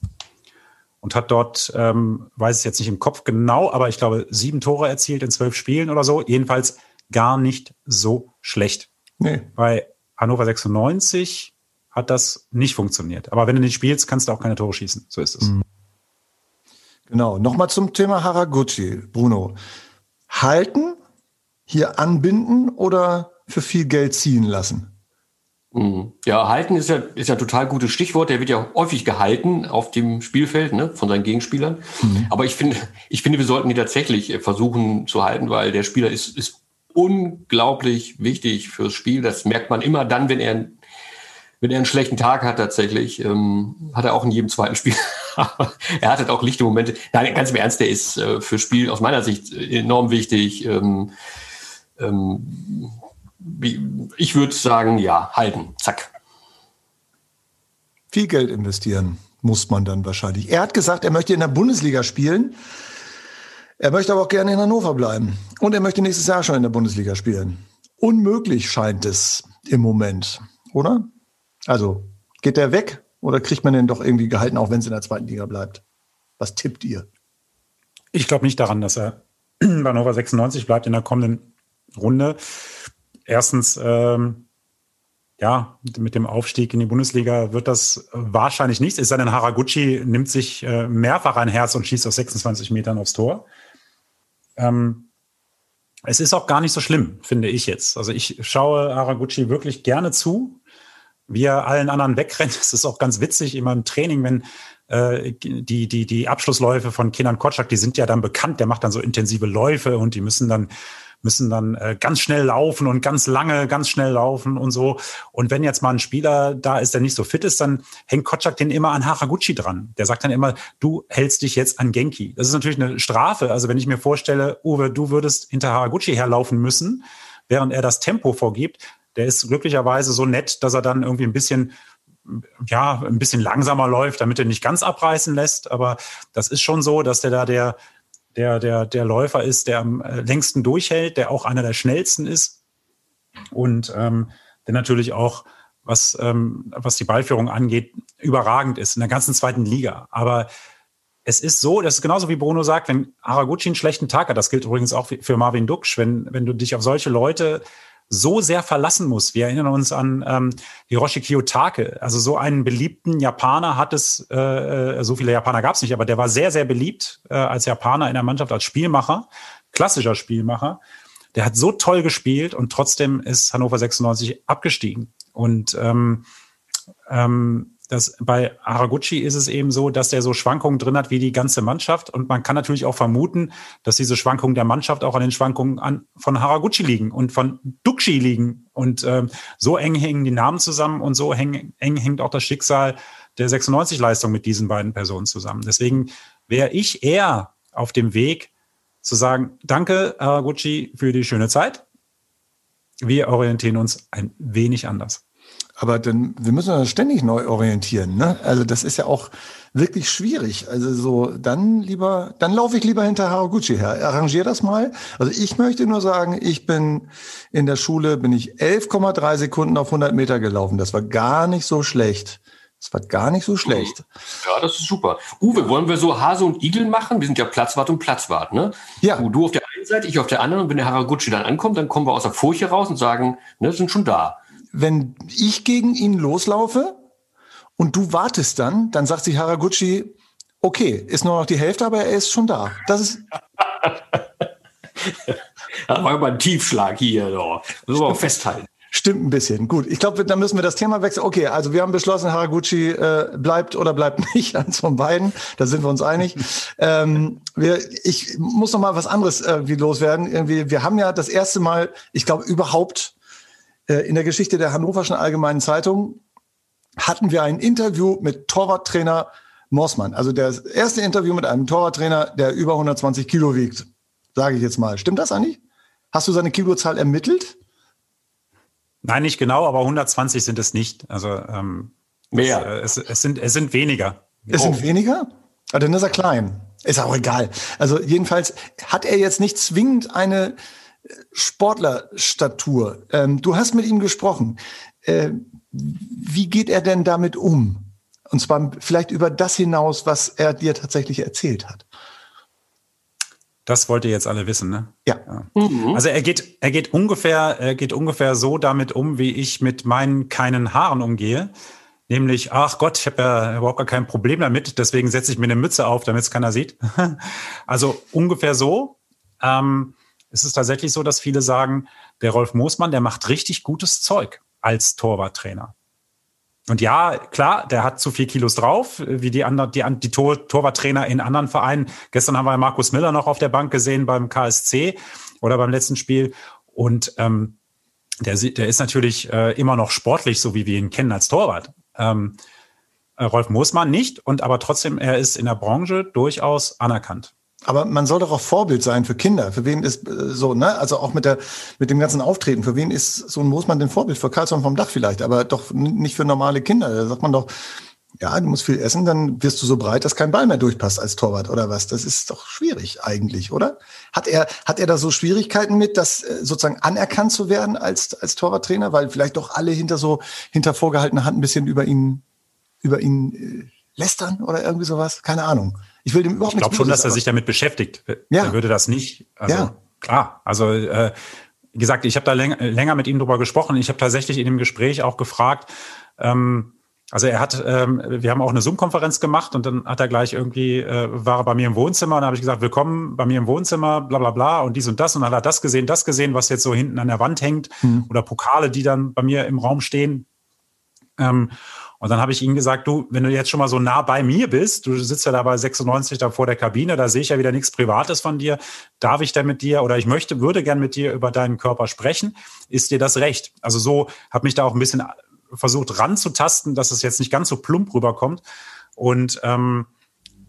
und hat dort, ähm, weiß es jetzt nicht im Kopf genau, aber ich glaube, sieben Tore erzielt in zwölf Spielen oder so. Jedenfalls gar nicht so schlecht. Nee. Bei Hannover 96 hat das nicht funktioniert. Aber wenn du nicht spielst, kannst du auch keine Tore schießen. So ist es. Mhm. Genau. Nochmal zum Thema Haraguchi, Bruno. Halten, hier anbinden oder für viel Geld ziehen lassen? Mhm. Ja, halten ist ja, ist ja ein total gutes Stichwort. Der wird ja häufig gehalten auf dem Spielfeld ne, von seinen Gegenspielern. Mhm. Aber ich finde, ich finde, wir sollten ihn tatsächlich äh, versuchen zu halten, weil der Spieler ist, ist unglaublich wichtig fürs Spiel. Das merkt man immer dann, wenn er wenn er einen schlechten Tag hat tatsächlich, ähm, hat er auch in jedem zweiten Spiel. er hat halt auch lichte Momente. Nein, ganz im Ernst, der ist äh, für Spiel aus meiner Sicht enorm wichtig. Ähm, ähm, ich würde sagen, ja, halten, zack. Viel Geld investieren muss man dann wahrscheinlich. Er hat gesagt, er möchte in der Bundesliga spielen. Er möchte aber auch gerne in Hannover bleiben. Und er möchte nächstes Jahr schon in der Bundesliga spielen. Unmöglich scheint es im Moment, oder? Also geht der weg oder kriegt man den doch irgendwie gehalten, auch wenn es in der zweiten Liga bleibt? Was tippt ihr? Ich glaube nicht daran, dass er bei Nova 96 bleibt in der kommenden Runde. Erstens, ähm, ja, mit dem Aufstieg in die Bundesliga wird das wahrscheinlich nichts. Es sei denn, Haraguchi nimmt sich äh, mehrfach ein Herz und schießt aus 26 Metern aufs Tor. Ähm, es ist auch gar nicht so schlimm, finde ich jetzt. Also ich schaue Haraguchi wirklich gerne zu wie er allen anderen wegrennt. Das ist auch ganz witzig immer im Training, wenn äh, die, die, die Abschlussläufe von Kenan Kotschak, die sind ja dann bekannt, der macht dann so intensive Läufe und die müssen dann müssen dann äh, ganz schnell laufen und ganz lange ganz schnell laufen und so. Und wenn jetzt mal ein Spieler da ist, der nicht so fit ist, dann hängt Kotschak den immer an Haraguchi dran. Der sagt dann immer, du hältst dich jetzt an Genki. Das ist natürlich eine Strafe. Also wenn ich mir vorstelle, Uwe, du würdest hinter Haraguchi herlaufen müssen, während er das Tempo vorgibt, der ist glücklicherweise so nett, dass er dann irgendwie ein bisschen ja, ein bisschen langsamer läuft, damit er nicht ganz abreißen lässt. Aber das ist schon so, dass der da der, der, der, der Läufer ist, der am äh, längsten durchhält, der auch einer der schnellsten ist und ähm, der natürlich auch, was, ähm, was die Ballführung angeht, überragend ist in der ganzen zweiten Liga. Aber es ist so, das ist genauso wie Bruno sagt, wenn Haraguchi einen schlechten Tag hat, das gilt übrigens auch für Marvin Duksch, wenn, wenn du dich auf solche Leute so sehr verlassen muss. Wir erinnern uns an ähm, Hiroshi Kiyotake. Also so einen beliebten Japaner hat es, äh, so viele Japaner gab es nicht, aber der war sehr, sehr beliebt äh, als Japaner in der Mannschaft, als Spielmacher, klassischer Spielmacher. Der hat so toll gespielt und trotzdem ist Hannover 96 abgestiegen. Und ähm, ähm, das, bei Haraguchi ist es eben so, dass der so Schwankungen drin hat wie die ganze Mannschaft. Und man kann natürlich auch vermuten, dass diese Schwankungen der Mannschaft auch an den Schwankungen an, von Haraguchi liegen und von Duxi liegen. Und ähm, so eng hängen die Namen zusammen und so eng, eng hängt auch das Schicksal der 96-Leistung mit diesen beiden Personen zusammen. Deswegen wäre ich eher auf dem Weg zu sagen, danke Haraguchi für die schöne Zeit. Wir orientieren uns ein wenig anders. Aber dann, wir müssen uns ständig neu orientieren. Ne? Also das ist ja auch wirklich schwierig. Also so, dann lieber, dann laufe ich lieber hinter Haraguchi her. Arrangier das mal. Also ich möchte nur sagen, ich bin in der Schule, bin ich 11,3 Sekunden auf 100 Meter gelaufen. Das war gar nicht so schlecht. Das war gar nicht so schlecht. Ja, das ist super. Uwe, wollen wir so Hase und Igel machen? Wir sind ja Platzwart und Platzwart, ne? Ja. Du auf der einen Seite, ich auf der anderen. Und wenn der Haraguchi dann ankommt, dann kommen wir aus der Furche raus und sagen, ne, sind schon da wenn ich gegen ihn loslaufe und du wartest dann, dann sagt sich Haraguchi, okay, ist nur noch die Hälfte, aber er ist schon da. Das ist. das war immer ein Tiefschlag hier, doch. Müssen wir festhalten. Stimmt ein bisschen. Gut, ich glaube, dann müssen wir das Thema wechseln. Okay, also wir haben beschlossen, Haraguchi äh, bleibt oder bleibt nicht, eins von beiden. Da sind wir uns einig. ähm, wir, ich muss noch mal was anderes irgendwie loswerden. Irgendwie, wir haben ja das erste Mal, ich glaube, überhaupt äh, in der Geschichte der Hannoverschen Allgemeinen Zeitung hatten wir ein Interview mit Torwarttrainer Morsmann. Also das erste Interview mit einem Torwarttrainer, der über 120 Kilo wiegt, sage ich jetzt mal. Stimmt das eigentlich? Hast du seine Kilozahl ermittelt? Nein, nicht genau, aber 120 sind es nicht. Also ähm, mehr. Es, es, es, sind, es sind weniger. Es oh. sind weniger? Ah, dann ist er klein. Ist auch egal. Also jedenfalls hat er jetzt nicht zwingend eine Sportlerstatur. Ähm, du hast mit ihm gesprochen. Äh, wie geht er denn damit um? Und zwar vielleicht über das hinaus, was er dir tatsächlich erzählt hat. Das wollt ihr jetzt alle wissen, ne? Ja. ja. Mhm. Also er geht, er geht ungefähr, er geht ungefähr so damit um, wie ich mit meinen keinen Haaren umgehe. Nämlich, ach Gott, ich habe ja überhaupt gar kein Problem damit, deswegen setze ich mir eine Mütze auf, damit es keiner sieht. also ungefähr so. Ähm, es ist tatsächlich so, dass viele sagen, der Rolf Moosmann, der macht richtig gutes Zeug als Torwarttrainer. Und ja, klar, der hat zu viel Kilos drauf, wie die anderen, die, die Tor, Torwarttrainer in anderen Vereinen. Gestern haben wir Markus Miller noch auf der Bank gesehen beim KSC oder beim letzten Spiel. Und ähm, der, der ist natürlich äh, immer noch sportlich, so wie wir ihn kennen als Torwart. Ähm, äh, Rolf Moosmann nicht, und aber trotzdem, er ist in der Branche durchaus anerkannt. Aber man soll doch auch Vorbild sein für Kinder. Für wen ist äh, so, ne? Also auch mit der, mit dem ganzen Auftreten. Für wen ist so ein Moosmann denn Vorbild? Für Karlsson vom Dach vielleicht, aber doch nicht für normale Kinder. Da sagt man doch, ja, du musst viel essen, dann wirst du so breit, dass kein Ball mehr durchpasst als Torwart oder was. Das ist doch schwierig eigentlich, oder? Hat er, hat er da so Schwierigkeiten mit, das äh, sozusagen anerkannt zu werden als, als Torwarttrainer? Weil vielleicht doch alle hinter so, hinter vorgehaltener Hand ein bisschen über ihn, über ihn äh, lästern oder irgendwie sowas? Keine Ahnung. Ich will dem überhaupt Ich glaube schon, dass er sich damit beschäftigt. Ja. Er würde das nicht. Also, ja. Klar. Also, äh, wie gesagt, ich habe da läng länger mit ihm drüber gesprochen. Ich habe tatsächlich in dem Gespräch auch gefragt, ähm, also er hat, ähm, wir haben auch eine Zoom-Konferenz gemacht und dann hat er gleich irgendwie, äh, war er bei mir im Wohnzimmer und da habe ich gesagt, willkommen bei mir im Wohnzimmer, bla bla bla und dies und das und dann hat er das gesehen, das gesehen, was jetzt so hinten an der Wand hängt mhm. oder Pokale, die dann bei mir im Raum stehen. Ähm, und dann habe ich ihm gesagt, du, wenn du jetzt schon mal so nah bei mir bist, du sitzt ja da bei 96 da vor der Kabine, da sehe ich ja wieder nichts Privates von dir. Darf ich denn mit dir oder ich möchte, würde gern mit dir über deinen Körper sprechen? Ist dir das recht? Also so habe mich da auch ein bisschen versucht ranzutasten, dass es jetzt nicht ganz so plump rüberkommt. Und ähm,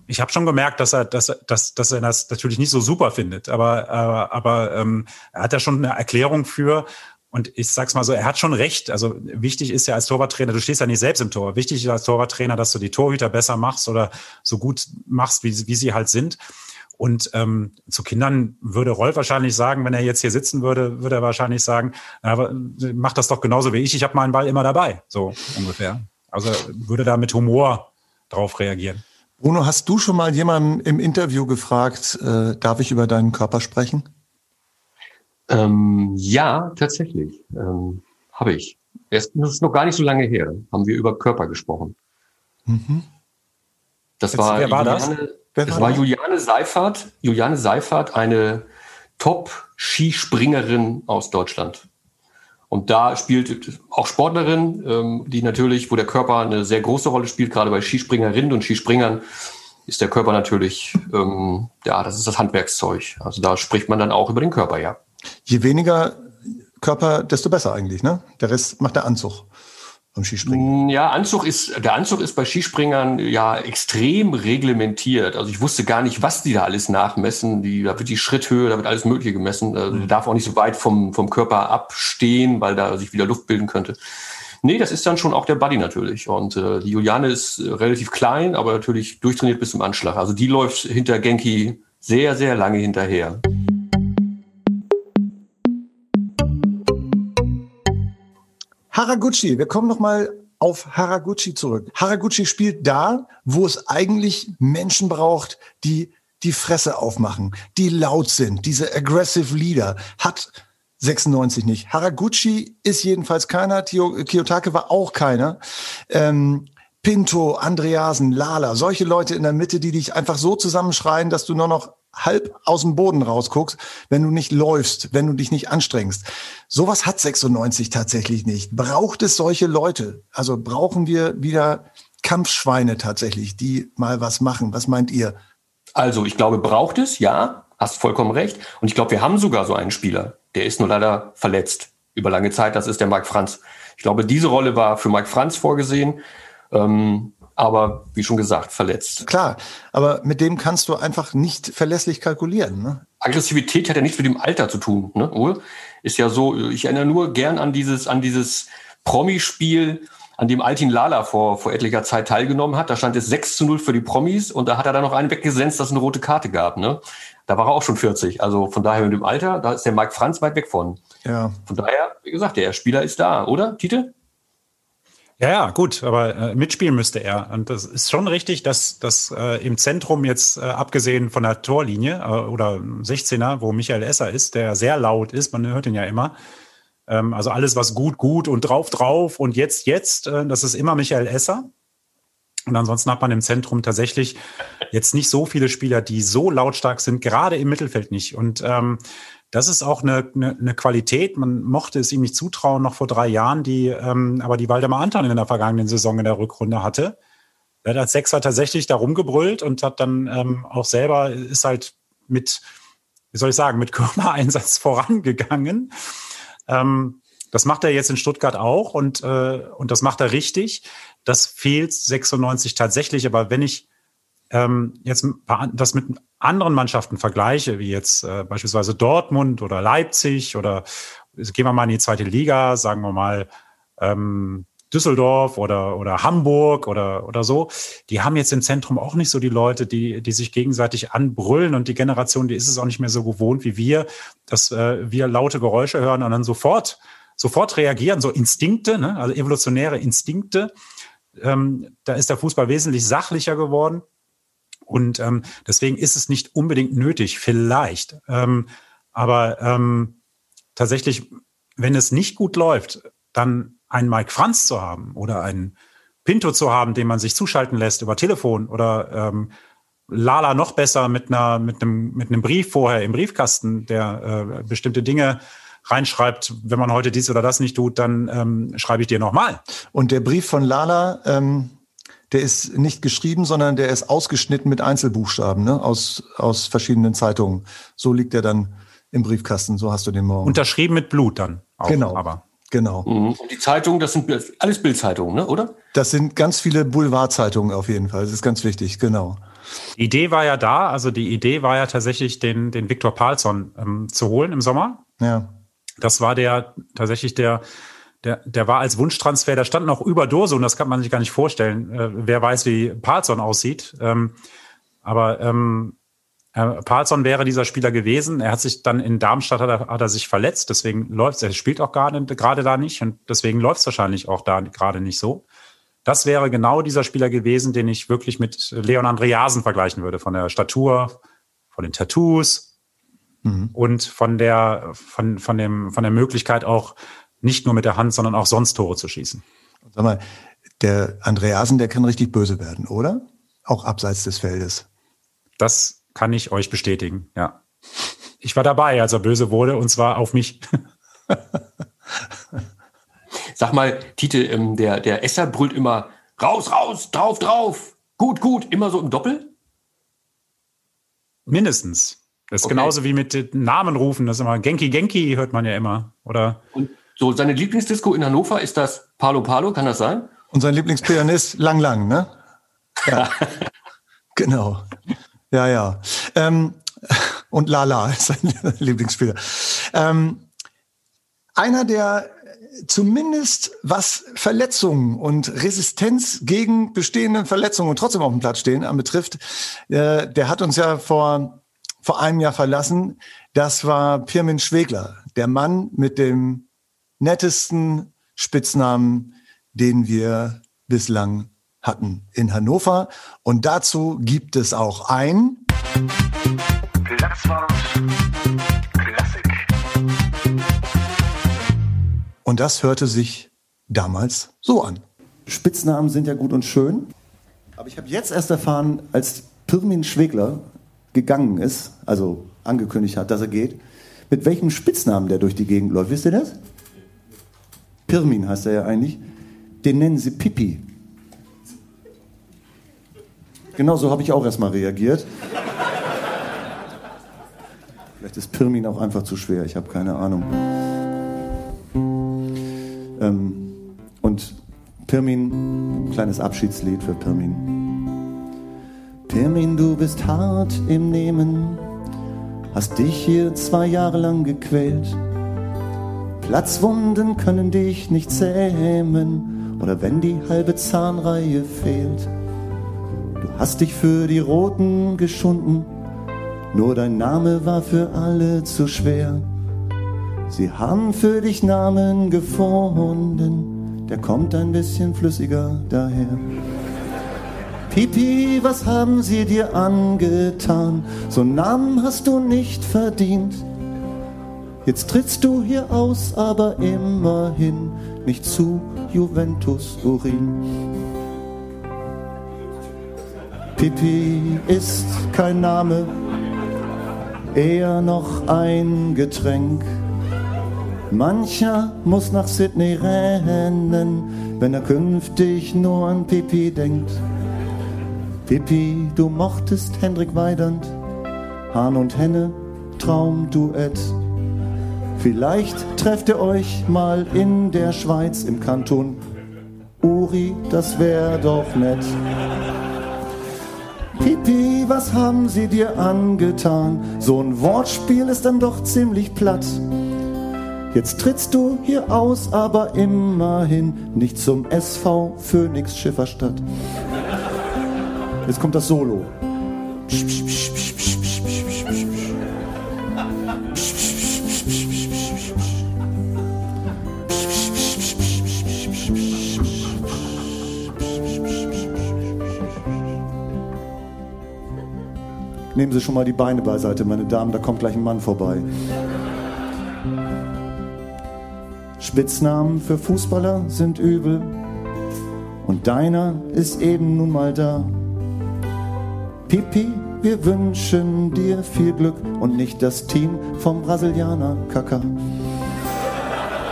ich habe schon gemerkt, dass er, dass, dass, dass er das natürlich nicht so super findet, aber, äh, aber ähm, er hat da schon eine Erklärung für Und ich sag's mal so, er hat schon recht. Also wichtig ist ja als Torwarttrainer, du stehst ja nicht selbst im Tor. Wichtig ist als Torwarttrainer, dass du die Torhüter besser machst oder so gut machst, wie, wie sie halt sind. Und ähm, zu Kindern würde Rolf wahrscheinlich sagen, wenn er jetzt hier sitzen würde, würde er wahrscheinlich sagen, aber mach das doch genauso wie ich. Ich habe meinen Ball immer dabei, so ungefähr. Also würde da mit Humor drauf reagieren. Bruno, hast du schon mal jemanden im Interview gefragt, äh, darf ich über deinen Körper sprechen? Ähm, ja, tatsächlich. Ähm, Habe ich. Das ist noch gar nicht so lange her. Haben wir über Körper gesprochen. Mhm. Das Jetzt, war, wer war Juliane, das? Wer das war, Juliane Seifert. Juliane Seifert, eine Top-Skispringerin aus Deutschland. Und da spielt auch Sportlerin, ähm, die natürlich, wo der Körper eine sehr große Rolle spielt, gerade bei Skispringerinnen und Skispringern ist der Körper natürlich, ähm, ja, das ist das Handwerkszeug. Also da spricht man dann auch über den Körper, ja. Je weniger Körper, desto besser eigentlich, ne? Der Rest macht der Anzug beim Skispringen. Mm, ja, Anzug ist, der Anzug ist bei Skispringern ja extrem reglementiert. Also ich wusste gar nicht, was die da alles nachmessen. Die, da wird die Schritthöhe, da wird alles Mögliche gemessen. Also der darf auch nicht so weit vom, vom Körper abstehen, weil da sich wieder Luft bilden könnte. Nee, das ist dann schon auch der Buddy natürlich. Und äh, die Juliane ist äh, relativ klein, aber natürlich durchtrainiert bis zum Anschlag. Also die läuft hinter Genki sehr, sehr lange hinterher. Haraguchi, wir kommen nochmal auf Haraguchi zurück. Haraguchi spielt da, wo es eigentlich Menschen braucht, die die Fresse aufmachen, die laut sind, diese aggressive Leader. Hat 96 nicht. Haraguchi ist jedenfalls keiner. Kiyotake war auch keiner. Ähm, Pinto, Andreasen, Lala, solche Leute in der Mitte, die dich einfach so zusammenschreien, dass du nur noch halb aus dem Boden rausguckst, wenn du nicht läufst, wenn du dich nicht anstrengst. Sowas hat 96 tatsächlich nicht. Braucht es solche Leute? Also brauchen wir wieder Kampfschweine tatsächlich, die mal was machen? Was meint ihr? Also ich glaube, braucht es, ja, hast vollkommen recht. Und ich glaube, wir haben sogar so einen Spieler. Der ist nur leider verletzt über lange Zeit. Das ist der Mike Franz. Ich glaube, diese Rolle war für Mike Franz vorgesehen. Ähm, aber wie schon gesagt, verletzt. Klar, aber mit dem kannst du einfach nicht verlässlich kalkulieren. Ne? Aggressivität hat ja nichts mit dem Alter zu tun, ne? Uwe? Ist ja so, ich erinnere nur gern an dieses, an dieses Promispiel, an dem Altin Lala vor, vor etlicher Zeit teilgenommen hat. Da stand es 6 zu 0 für die Promis und da hat er dann noch einen weggesenzt, dass es eine rote Karte gab. Ne? Da war er auch schon 40. Also von daher mit dem Alter, da ist der Mike Franz weit weg von. Ja. Von daher, wie gesagt, der Spieler ist da, oder, Tite? Ja, ja, gut, aber äh, mitspielen müsste er. Und das ist schon richtig, dass, dass äh, im Zentrum jetzt, äh, abgesehen von der Torlinie äh, oder 16er, wo Michael Esser ist, der sehr laut ist, man hört ihn ja immer. Ähm, also alles, was gut, gut und drauf, drauf und jetzt, jetzt, äh, das ist immer Michael Esser. Und ansonsten hat man im Zentrum tatsächlich jetzt nicht so viele Spieler, die so lautstark sind, gerade im Mittelfeld nicht. Und ähm, das ist auch eine, eine, eine Qualität. Man mochte es ihm nicht zutrauen, noch vor drei Jahren, die ähm, aber die Waldemar Anton in der vergangenen Saison in der Rückrunde hatte. Er hat als Sechser tatsächlich da rumgebrüllt und hat dann ähm, auch selber, ist halt mit, wie soll ich sagen, mit Körpereinsatz vorangegangen. Ähm, das macht er jetzt in Stuttgart auch und, äh, und das macht er richtig. Das fehlt 96 tatsächlich, aber wenn ich ähm, jetzt das mit anderen Mannschaften vergleiche, wie jetzt äh, beispielsweise Dortmund oder Leipzig oder gehen wir mal in die zweite Liga, sagen wir mal ähm, Düsseldorf oder, oder Hamburg oder, oder so, die haben jetzt im Zentrum auch nicht so die Leute, die, die sich gegenseitig anbrüllen und die Generation, die ist es auch nicht mehr so gewohnt wie wir, dass äh, wir laute Geräusche hören und dann sofort, sofort reagieren, so Instinkte, ne? also evolutionäre Instinkte. Ähm, da ist der Fußball wesentlich sachlicher geworden. Und ähm, deswegen ist es nicht unbedingt nötig, vielleicht. Ähm, aber ähm, tatsächlich, wenn es nicht gut läuft, dann einen Mike Franz zu haben oder einen Pinto zu haben, den man sich zuschalten lässt über Telefon oder ähm, Lala noch besser mit einer mit einem mit einem Brief vorher im Briefkasten, der äh, bestimmte Dinge reinschreibt, wenn man heute dies oder das nicht tut, dann ähm, schreibe ich dir nochmal. Und der Brief von Lala, ähm, der ist nicht geschrieben, sondern der ist ausgeschnitten mit Einzelbuchstaben ne? aus, aus verschiedenen Zeitungen. So liegt er dann im Briefkasten, so hast du den morgen. Unterschrieben mit Blut dann. Auch, genau. Aber. Genau. Mhm. Und die Zeitungen, das sind alles Bildzeitungen, ne? oder? Das sind ganz viele Boulevardzeitungen auf jeden Fall. Das ist ganz wichtig, genau. Die Idee war ja da, also die Idee war ja tatsächlich, den, den Viktor Palsson ähm, zu holen im Sommer. Ja. Das war der tatsächlich der, der, der war als Wunschtransfer, da stand noch über Dose und das kann man sich gar nicht vorstellen. Äh, wer weiß, wie Palzon aussieht. Ähm, aber ähm, äh, Palzon wäre dieser Spieler gewesen. Er hat sich dann in Darmstadt hat er, hat er sich verletzt, deswegen läuft er spielt auch gerade gerade da nicht und deswegen läuft es wahrscheinlich auch da gerade nicht so. Das wäre genau dieser Spieler gewesen, den ich wirklich mit Leon Andreasen vergleichen würde, von der Statur, von den Tattoos mhm. und von der, von, von, dem, von der Möglichkeit auch nicht nur mit der Hand, sondern auch sonst Tore zu schießen. Sag mal, der Andreasen, der kann richtig böse werden, oder? Auch abseits des Feldes. Das kann ich euch bestätigen, ja. Ich war dabei, als er böse wurde, und zwar auf mich. Sag mal, Tite, ähm, der, der Esser brüllt immer raus, raus, drauf, drauf, gut, gut, immer so im Doppel? Mindestens. Das ist okay. genauso wie mit Namen rufen. Das ist immer Genki Genki, hört man ja immer. Oder? Und so, seine Lieblingsdisco in Hannover ist das Palo Palo, kann das sein? Und sein Lieblingspianist Lang Lang, ne? Ja. genau. Ja, ja. Ähm, und Lala ist sein Lieblingsspieler. Ähm, einer, der zumindest was Verletzungen und Resistenz gegen bestehende Verletzungen und trotzdem auf dem Platz stehen anbetrifft, äh, der hat uns ja vor, vor einem Jahr verlassen. Das war Pirmin Schwegler, der Mann mit dem nettesten Spitznamen, den wir bislang hatten in Hannover. Und dazu gibt es auch ein Platzwart Klassik. Und das hörte sich damals so an. Spitznamen sind ja gut und schön. Aber ich habe jetzt erst erfahren, als Pirmin Schwegler gegangen ist, also angekündigt hat, dass er geht, mit welchem Spitznamen der durch die Gegend läuft. Wisst ihr das? Pirmin heißt er ja eigentlich. Den nennen sie Pipi. Genau so habe ich auch erstmal reagiert. Vielleicht ist Pirmin auch einfach zu schwer, ich habe keine Ahnung. Ähm, und Pirmin, ein kleines Abschiedslied für Pirmin. Pirmin, du bist hart im Nehmen, hast dich hier zwei Jahre lang gequält. Platzwunden können dich nicht zähmen oder wenn die halbe Zahnreihe fehlt. Du hast dich für die Roten geschunden, nur dein Name war für alle zu schwer. Sie haben für dich Namen gefunden, der kommt ein bisschen flüssiger daher. Pipi, was haben sie dir angetan? So Namen hast du nicht verdient. Jetzt trittst du hier aus, aber immerhin nicht zu Juventus Urin. Pipi ist kein Name, eher noch ein Getränk. Mancher muss nach Sydney rennen, wenn er künftig nur an Pipi denkt. Pipi, du mochtest Hendrik Weidand, Hahn und Henne, Traumduett. Vielleicht trefft ihr euch mal in der Schweiz im Kanton Uri, das wär doch nett. Pipi, was haben sie dir angetan? So ein Wortspiel ist dann doch ziemlich platt. Jetzt trittst du hier aus, aber immerhin nicht zum SV Phoenix Schifferstadt. Jetzt kommt das Solo. Psch, psch. Nehmen Sie schon mal die Beine beiseite, meine Damen, da kommt gleich ein Mann vorbei. Spitznamen für Fußballer sind übel und deiner ist eben nun mal da. Pipi, wir wünschen dir viel Glück und nicht das Team vom Brasilianer Kaka.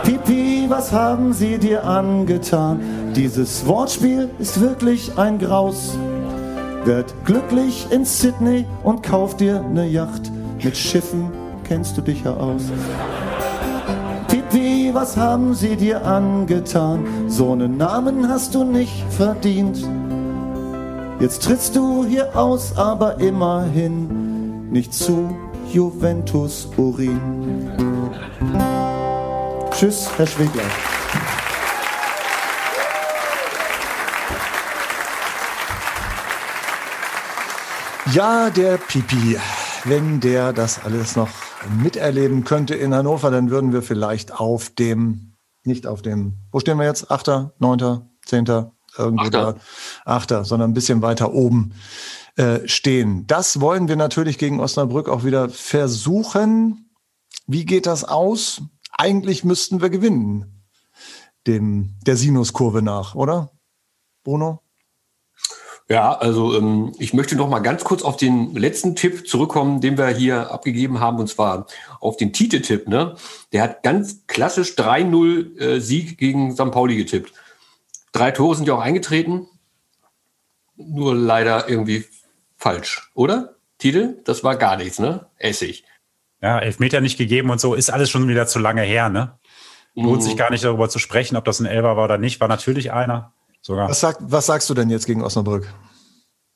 Pipi, was haben sie dir angetan? Dieses Wortspiel ist wirklich ein Graus. Werd glücklich in Sydney und kauf dir ne Yacht. Mit Schiffen kennst du dich ja aus. Pipi, was haben sie dir angetan? So einen Namen hast du nicht verdient. Jetzt trittst du hier aus, aber immerhin nicht zu Juventus Urin. Tschüss, Herr Schwegler. Ja, der Pipi. Wenn der das alles noch miterleben könnte in Hannover, dann würden wir vielleicht auf dem, nicht auf dem, wo stehen wir jetzt? Achter, neunter, zehnter, irgendwo Achter. da, Achter, sondern ein bisschen weiter oben äh, stehen. Das wollen wir natürlich gegen Osnabrück auch wieder versuchen. Wie geht das aus? Eigentlich müssten wir gewinnen, dem der Sinuskurve nach, oder, Bruno? Ja, also ähm, ich möchte noch mal ganz kurz auf den letzten Tipp zurückkommen, den wir hier abgegeben haben, und zwar auf den Tite-Tipp. Ne? Der hat ganz klassisch 3-0 äh, Sieg gegen St. Pauli getippt. Drei Tore sind ja auch eingetreten, nur leider irgendwie falsch, oder? Tite, das war gar nichts, ne? Essig. Ja, Elfmeter nicht gegeben und so, ist alles schon wieder zu lange her, ne? Lohnt mhm. sich gar nicht darüber zu sprechen, ob das ein Elfer war oder nicht. War natürlich einer sogar. Was, sag, was sagst du denn jetzt gegen Osnabrück?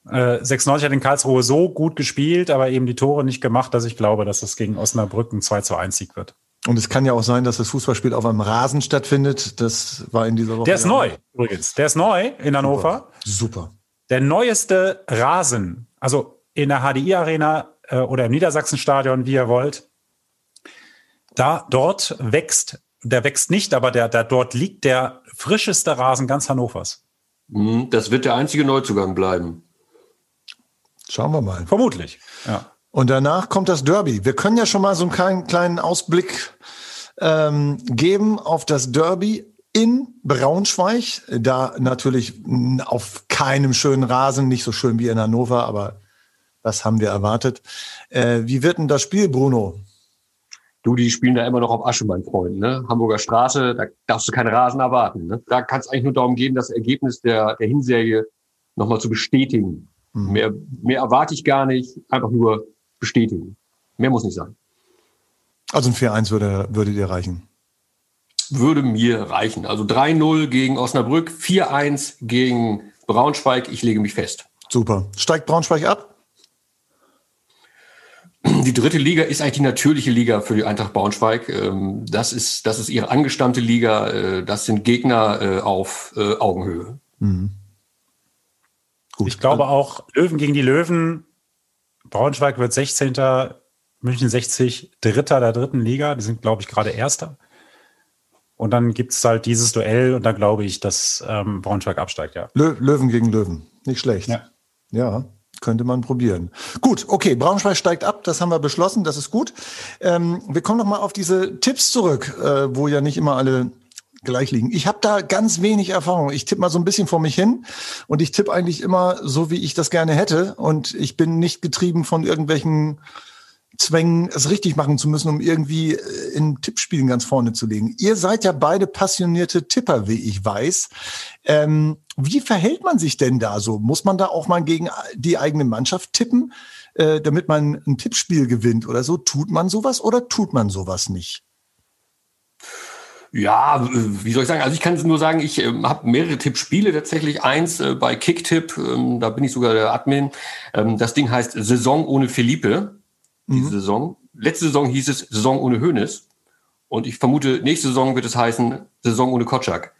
Äh, 96 hat in Karlsruhe so gut gespielt, aber eben die Tore nicht gemacht, dass ich glaube, dass es gegen Osnabrück ein 2 zu 1 Sieg wird. Und es kann ja auch sein, dass das Fußballspiel auf einem Rasen stattfindet. Das war in dieser Woche. Der ist neu, übrigens. Der ist neu in Hannover. Super. Super. Der neueste Rasen, also in der HDI-Arena äh, oder im Niedersachsenstadion, wie ihr wollt, da dort wächst, der wächst nicht, aber der, der dort liegt der frischeste Rasen ganz Hannovers. Mhm, das wird der einzige Neuzugang bleiben. Schauen wir mal. Vermutlich, ja. Und danach kommt das Derby. Wir können ja schon mal so einen kleinen, kleinen Ausblick ähm, geben auf das Derby in Braunschweig. Da natürlich auf keinem schönen Rasen, nicht so schön wie in Hannover, aber das haben wir erwartet. Äh, wie wird denn das Spiel, Bruno? Du, die spielen da immer noch auf Asche, mein Freund. Ne? Hamburger Straße, da darfst du keine Rasen erwarten. Ne? Da kann es eigentlich nur darum gehen, das Ergebnis der, der Hinserie nochmal zu bestätigen. Mhm. Mehr, mehr erwarte ich gar nicht, einfach nur bestätigen. Mehr muss nicht sein. Also ein 4-1 würde, würde dir reichen? Würde mir reichen. Also 3-0 gegen Osnabrück, 4-1 gegen Braunschweig. Ich lege mich fest. Super. Steigt Braunschweig ab? Die dritte Liga ist eigentlich die natürliche Liga für die Eintracht Braunschweig. Ähm, das ist, das ist ihre angestammte Liga. Äh, das sind Gegner äh, auf äh, Augenhöhe. Mhm. Gut. Ich glaube auch Löwen gegen die Löwen. Braunschweig wird 16. München 60 Dritter der dritten Liga. Die sind, glaube ich, gerade Erster. Und dann gibt es halt dieses Duell und da glaube ich, dass ähm, Braunschweig absteigt, ja. Löwen gegen Löwen. Nicht schlecht. Ja. ja. Könnte man probieren. Gut, okay, Braunschweig steigt ab, das haben wir beschlossen, das ist gut. Ähm, wir kommen noch mal auf diese Tipps zurück, äh, wo ja nicht immer alle gleich liegen. Ich habe da ganz wenig Erfahrung. Ich tippe mal so ein bisschen vor mich hin und ich tippe eigentlich immer so, wie ich das gerne hätte. Und ich bin nicht getrieben von irgendwelchen zwängen, es richtig machen zu müssen, um irgendwie äh, in Tippspielen ganz vorne zu liegen. Ihr seid ja beide passionierte Tipper, wie ich weiß. Ähm, wie verhält man sich denn da so? Muss man da auch mal gegen die eigene Mannschaft tippen, äh, damit man ein Tippspiel gewinnt oder so? Tut man sowas oder tut man sowas nicht? Ja, wie soll ich sagen? Also ich kann nur sagen, ich äh, habe mehrere Tippspiele tatsächlich. Eins äh, bei Kicktipp, ähm, da bin ich sogar der Admin. Ähm, das Ding heißt Saison ohne Philippe diese mhm. Saison. Letzte Saison hieß es Saison ohne Hönes. Und ich vermute, nächste Saison wird es heißen Saison ohne Kotschak.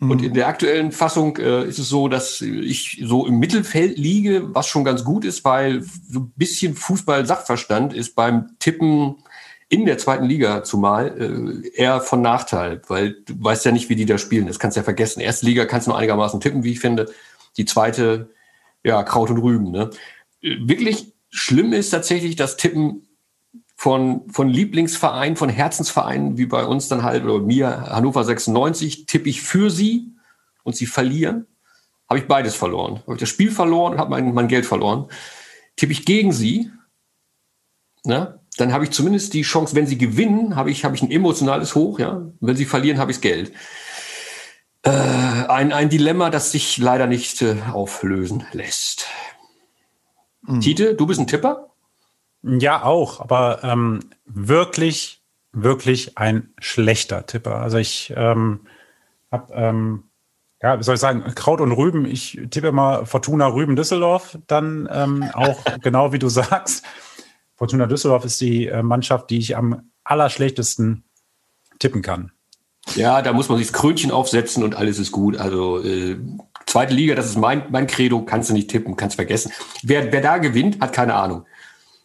Mhm. Und in der aktuellen Fassung äh, ist es so, dass ich so im Mittelfeld liege, was schon ganz gut ist, weil so ein bisschen Fußball-Sachverstand ist beim Tippen in der zweiten Liga zumal äh, eher von Nachteil, weil du weißt ja nicht, wie die da spielen. Das kannst du ja vergessen. Erste Liga kannst du nur einigermaßen tippen, wie ich finde. Die zweite, ja, Kraut und Rüben. Ne? Äh, wirklich Schlimm ist tatsächlich das Tippen von, von Lieblingsvereinen, von Herzensvereinen, wie bei uns dann halt, oder mir, Hannover 96, tippe ich für sie und sie verlieren, habe ich beides verloren. Habe ich das Spiel verloren und habe mein, mein Geld verloren. Tippe ich gegen sie, ne, dann habe ich zumindest die Chance, wenn sie gewinnen, habe ich, habe ich ein emotionales Hoch, ja. Wenn sie verlieren, habe ich das Geld. Äh, ein, ein Dilemma, das sich leider nicht äh, auflösen lässt. Mhm. Tite, du bist ein Tipper? Ja, auch, aber ähm, wirklich, wirklich ein schlechter Tipper. Also ich ähm, habe, ähm, ja, wie soll ich sagen, Kraut und Rüben. Ich tippe mal Fortuna Rüben Düsseldorf, dann ähm, auch genau wie du sagst. Fortuna Düsseldorf ist die äh, Mannschaft, die ich am allerschlechtesten tippen kann. Ja, da muss man sich das Krönchen aufsetzen und alles ist gut. Also äh, zweite Liga, das ist mein, mein Credo, kannst du nicht tippen, kannst vergessen. Wer, wer da gewinnt, hat keine Ahnung.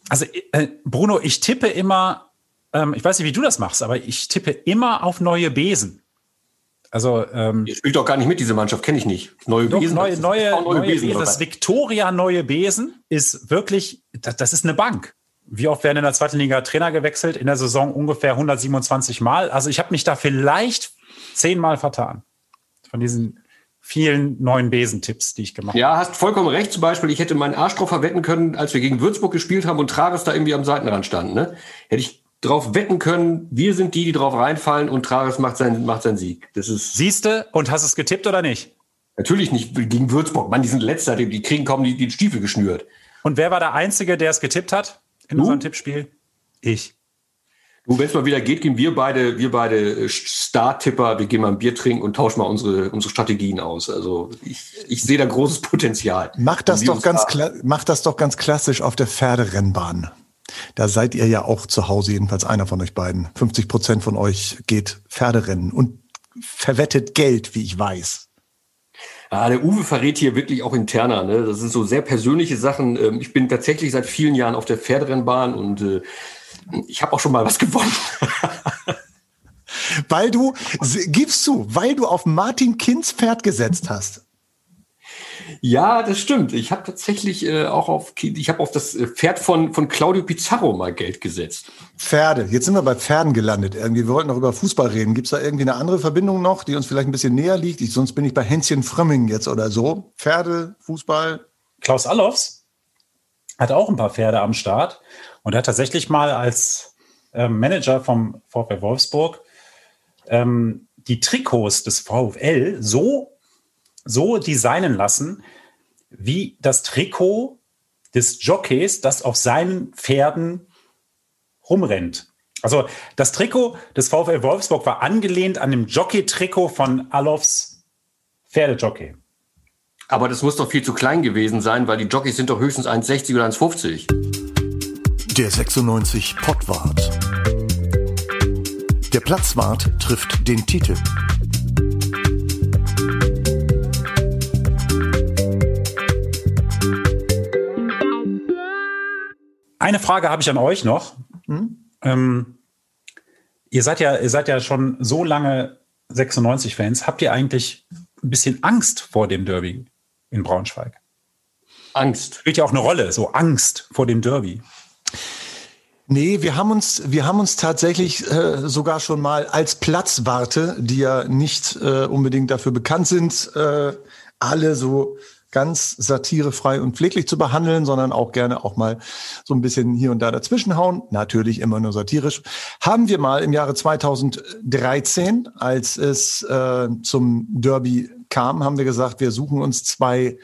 Also äh, Bruno, ich tippe immer, ähm, ich weiß nicht, wie du das machst, aber ich tippe immer auf neue Besen. Also ähm, Ihr spielt doch gar nicht mit, diese Mannschaft, kenne ich nicht. Neue doch, Besen. Neue, neue, neue, neue Besen. Besen das Viktoria Neue Besen ist wirklich, das, das ist eine Bank. Wie oft werden in der zweiten Liga Trainer gewechselt? In der Saison ungefähr 127 Mal. Also ich habe mich da vielleicht zehnmal vertan. Von diesen vielen neuen Besentipps, die ich gemacht habe. Ja, hast vollkommen recht. Zum Beispiel, ich hätte meinen Arsch drauf verwetten können, als wir gegen Würzburg gespielt haben und Travis da irgendwie am Seitenrand stand. Ne? Hätte ich drauf wetten können, wir sind die, die drauf reinfallen und Travis macht seinen, macht seinen Sieg. Das ist. Siehste und hast es getippt oder nicht? Natürlich nicht gegen Würzburg. Mann, die sind letzter, die, die kriegen kaum die, die Stiefel geschnürt. Und wer war der Einzige, der es getippt hat in du? unserem Tippspiel? Ich. Du, wenn es mal wieder geht, gehen wir beide, wir beide äh, Star-Tipper, wir gehen mal ein Bier trinken und tauschen mal unsere, unsere Strategien aus. Also ich, ich sehe da großes Potenzial. Macht das doch ganz macht das doch ganz klassisch auf der Pferderennbahn. Da seid ihr ja auch zu Hause, jedenfalls einer von euch beiden. 50 Prozent von euch geht Pferderennen und verwettet Geld, wie ich weiß. Ah, der Uwe verrät hier wirklich auch interner. Ne? Das sind so sehr persönliche Sachen. Ähm, ich bin tatsächlich seit vielen Jahren auf der Pferderennbahn und äh, ich habe auch schon mal was gewonnen. weil du, gibst du, weil du auf Martin Kinds Pferd gesetzt hast. Ja, das stimmt. Ich habe tatsächlich äh, auch auf, ich habe auf das äh, Pferd von, von Claudio Pizarro mal Geld gesetzt. Pferde. Jetzt sind wir bei Pferden gelandet. Irgendwie, wir wollten noch über Fußball reden. Gibt es da irgendwie eine andere Verbindung noch, die uns vielleicht ein bisschen näher liegt? Ich, sonst bin ich bei Hänschen Frömming jetzt oder so. Pferde, Fußball. Klaus Allofs hat auch ein paar Pferde am Start und hat tatsächlich mal als äh, Manager vom VfL Wolfsburg ähm, die Trikots des VfL so so designen lassen, wie das Trikot des Jockeys, das auf seinen Pferden rumrennt. Also das Trikot des VfL Wolfsburg war angelehnt an dem Jockey-Trikot von Alofs Pferdejockey. Aber das muss doch viel zu klein gewesen sein, weil die Jockeys sind doch höchstens 1,60 oder 1,50. Der 96 Pottwart. Der Platzwart trifft den Titel. Eine Frage habe ich an euch noch. Hm? Ähm, ihr seid ja, ihr seid ja schon so lange 96-Fans. Habt ihr eigentlich ein bisschen Angst vor dem Derby in Braunschweig? Angst. Spielt ja auch eine Rolle, so Angst vor dem Derby. Nee, wir haben uns, wir haben uns tatsächlich äh, sogar schon mal als Platzwarte, die ja nicht äh, unbedingt dafür bekannt sind, äh, alle so ganz satirefrei und pfleglich zu behandeln, sondern auch gerne auch mal so ein bisschen hier und da dazwischenhauen. Natürlich immer nur satirisch. Haben wir mal im Jahre 2013, als es äh, zum Derby kam, haben wir gesagt, wir suchen uns zwei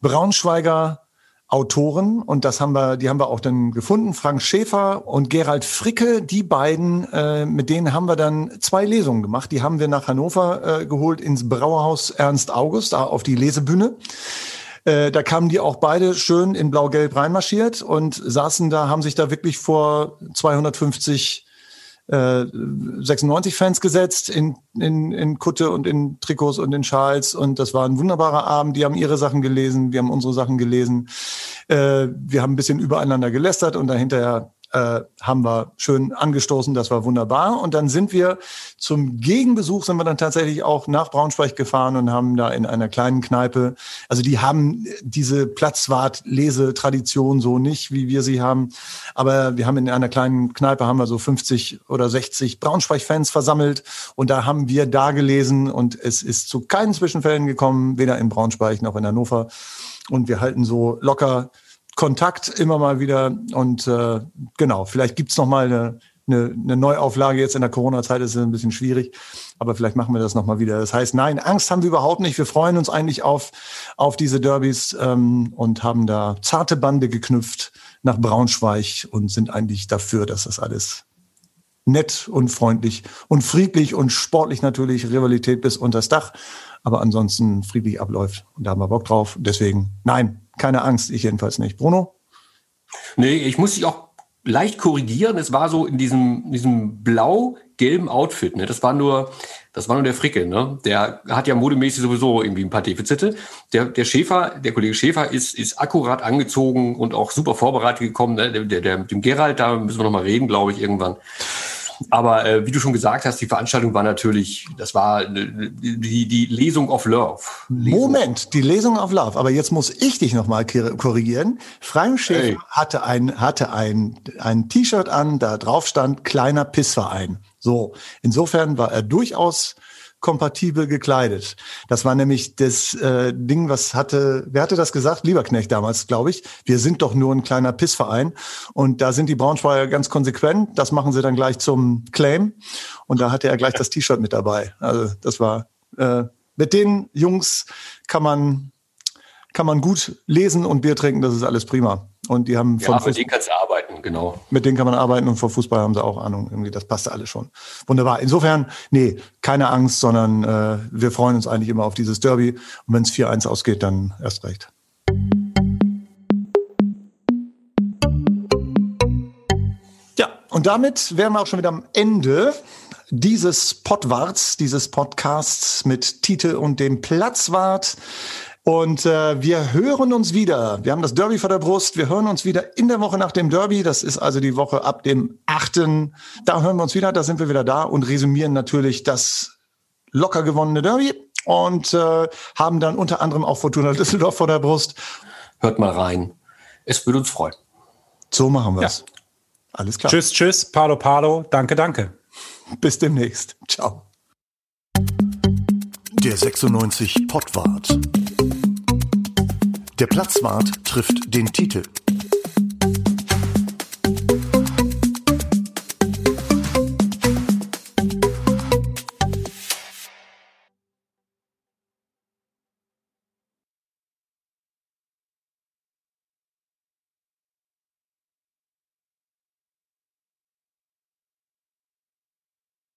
Braunschweiger Autoren und das haben wir, die haben wir auch dann gefunden, Frank Schäfer und Gerald Fricke, die beiden, äh, mit denen haben wir dann zwei Lesungen gemacht. Die haben wir nach Hannover äh, geholt ins Brauerhaus Ernst August, auf die Lesebühne. Äh, da kamen die auch beide schön in Blau-Gelb reinmarschiert und saßen da, haben sich da wirklich vor 250 äh, 96 Fans gesetzt in, in, in Kutte und in Trikots und in Schals und das war ein wunderbarer Abend. Die haben ihre Sachen gelesen, wir haben unsere Sachen gelesen. Äh, wir haben ein bisschen übereinander gelästert und dahinter äh, haben wir schön angestoßen, das war wunderbar. Und dann sind wir zum Gegenbesuch, sind wir dann tatsächlich auch nach Braunschweig gefahren und haben da in einer kleinen Kneipe, also die haben diese Platzwart-Lesetradition so nicht, wie wir sie haben. Aber wir haben in einer kleinen Kneipe, haben wir so 50 oder 60 Braunschweig-Fans versammelt und da haben wir da gelesen und es ist zu keinen Zwischenfällen gekommen, weder in Braunschweig noch in Hannover. Und wir halten so locker Kontakt immer mal wieder. Und äh, genau, vielleicht gibt's noch mal eine, eine, eine Neuauflage. Jetzt in der Corona-Zeit ist ein bisschen schwierig, aber vielleicht machen wir das noch mal wieder. Das heißt, nein, Angst haben wir überhaupt nicht. Wir freuen uns eigentlich auf, auf diese Derbys ähm, und haben da zarte Bande geknüpft nach Braunschweig und sind eigentlich dafür, dass das alles nett und freundlich und friedlich und sportlich natürlich Rivalität bis unters Dach, aber ansonsten friedlich abläuft. Und da haben wir Bock drauf. Deswegen, nein, keine Angst, ich jedenfalls nicht. Bruno? Nee, ich muss dich auch leicht korrigieren. Es war so in diesem, diesem blau-gelben Outfit. Ne? Das war nur, das war nur der Fricke. Ne? Der hat ja modemäßig sowieso irgendwie ein paar Defizite. Der, der Schäfer, der Kollege Schäfer ist, ist akkurat angezogen und auch super vorbereitet gekommen. Ne? Der, der, dem Gerald, da müssen wir noch mal reden, glaube ich, irgendwann. Aber äh, wie du schon gesagt hast, die Veranstaltung war natürlich, das war äh, die, die Lesung of Love. Lesung Moment, die Lesung of Love. Aber jetzt muss ich dich nochmal korrigieren. Frank Schäfer hey. hatte ein, hatte ein, ein T-Shirt an, da drauf stand kleiner Pissverein. So, insofern war er durchaus kompatibel gekleidet. Das war nämlich das äh, Ding, was hatte, wer hatte das gesagt? Lieberknecht damals, glaube ich. Wir sind doch nur ein kleiner Pissverein. Und da sind die Braunschweiger ganz konsequent. Das machen sie dann gleich zum Claim. Und da hatte er gleich das T-Shirt mit dabei. Also das war, äh, mit den Jungs kann man, kann man gut lesen und Bier trinken. Das ist alles prima. Und die haben von ja, mit denen kannst du arbeiten, genau. Mit denen kann man arbeiten und vor Fußball haben sie auch Ahnung. Irgendwie, das passte alles schon. Wunderbar. Insofern, nee, keine Angst, sondern äh, wir freuen uns eigentlich immer auf dieses Derby. Und wenn es 4-1 ausgeht, dann erst recht. Ja, und damit wären wir auch schon wieder am Ende dieses Podwarts, dieses Podcasts mit Titel und dem Platzwart. Und äh, wir hören uns wieder. Wir haben das Derby vor der Brust. Wir hören uns wieder in der Woche nach dem Derby. Das ist also die Woche ab dem 8. Da hören wir uns wieder. Da sind wir wieder da und resümieren natürlich das locker gewonnene Derby und äh, haben dann unter anderem auch Fortuna Düsseldorf vor der Brust. Hört mal rein. Es würde uns freuen. So machen wir es. Ja. Alles klar. Tschüss, tschüss. Palo, palo. Danke, danke. Bis demnächst. Ciao. Der 96 Pottwart. Der Platzwart trifft den Titel.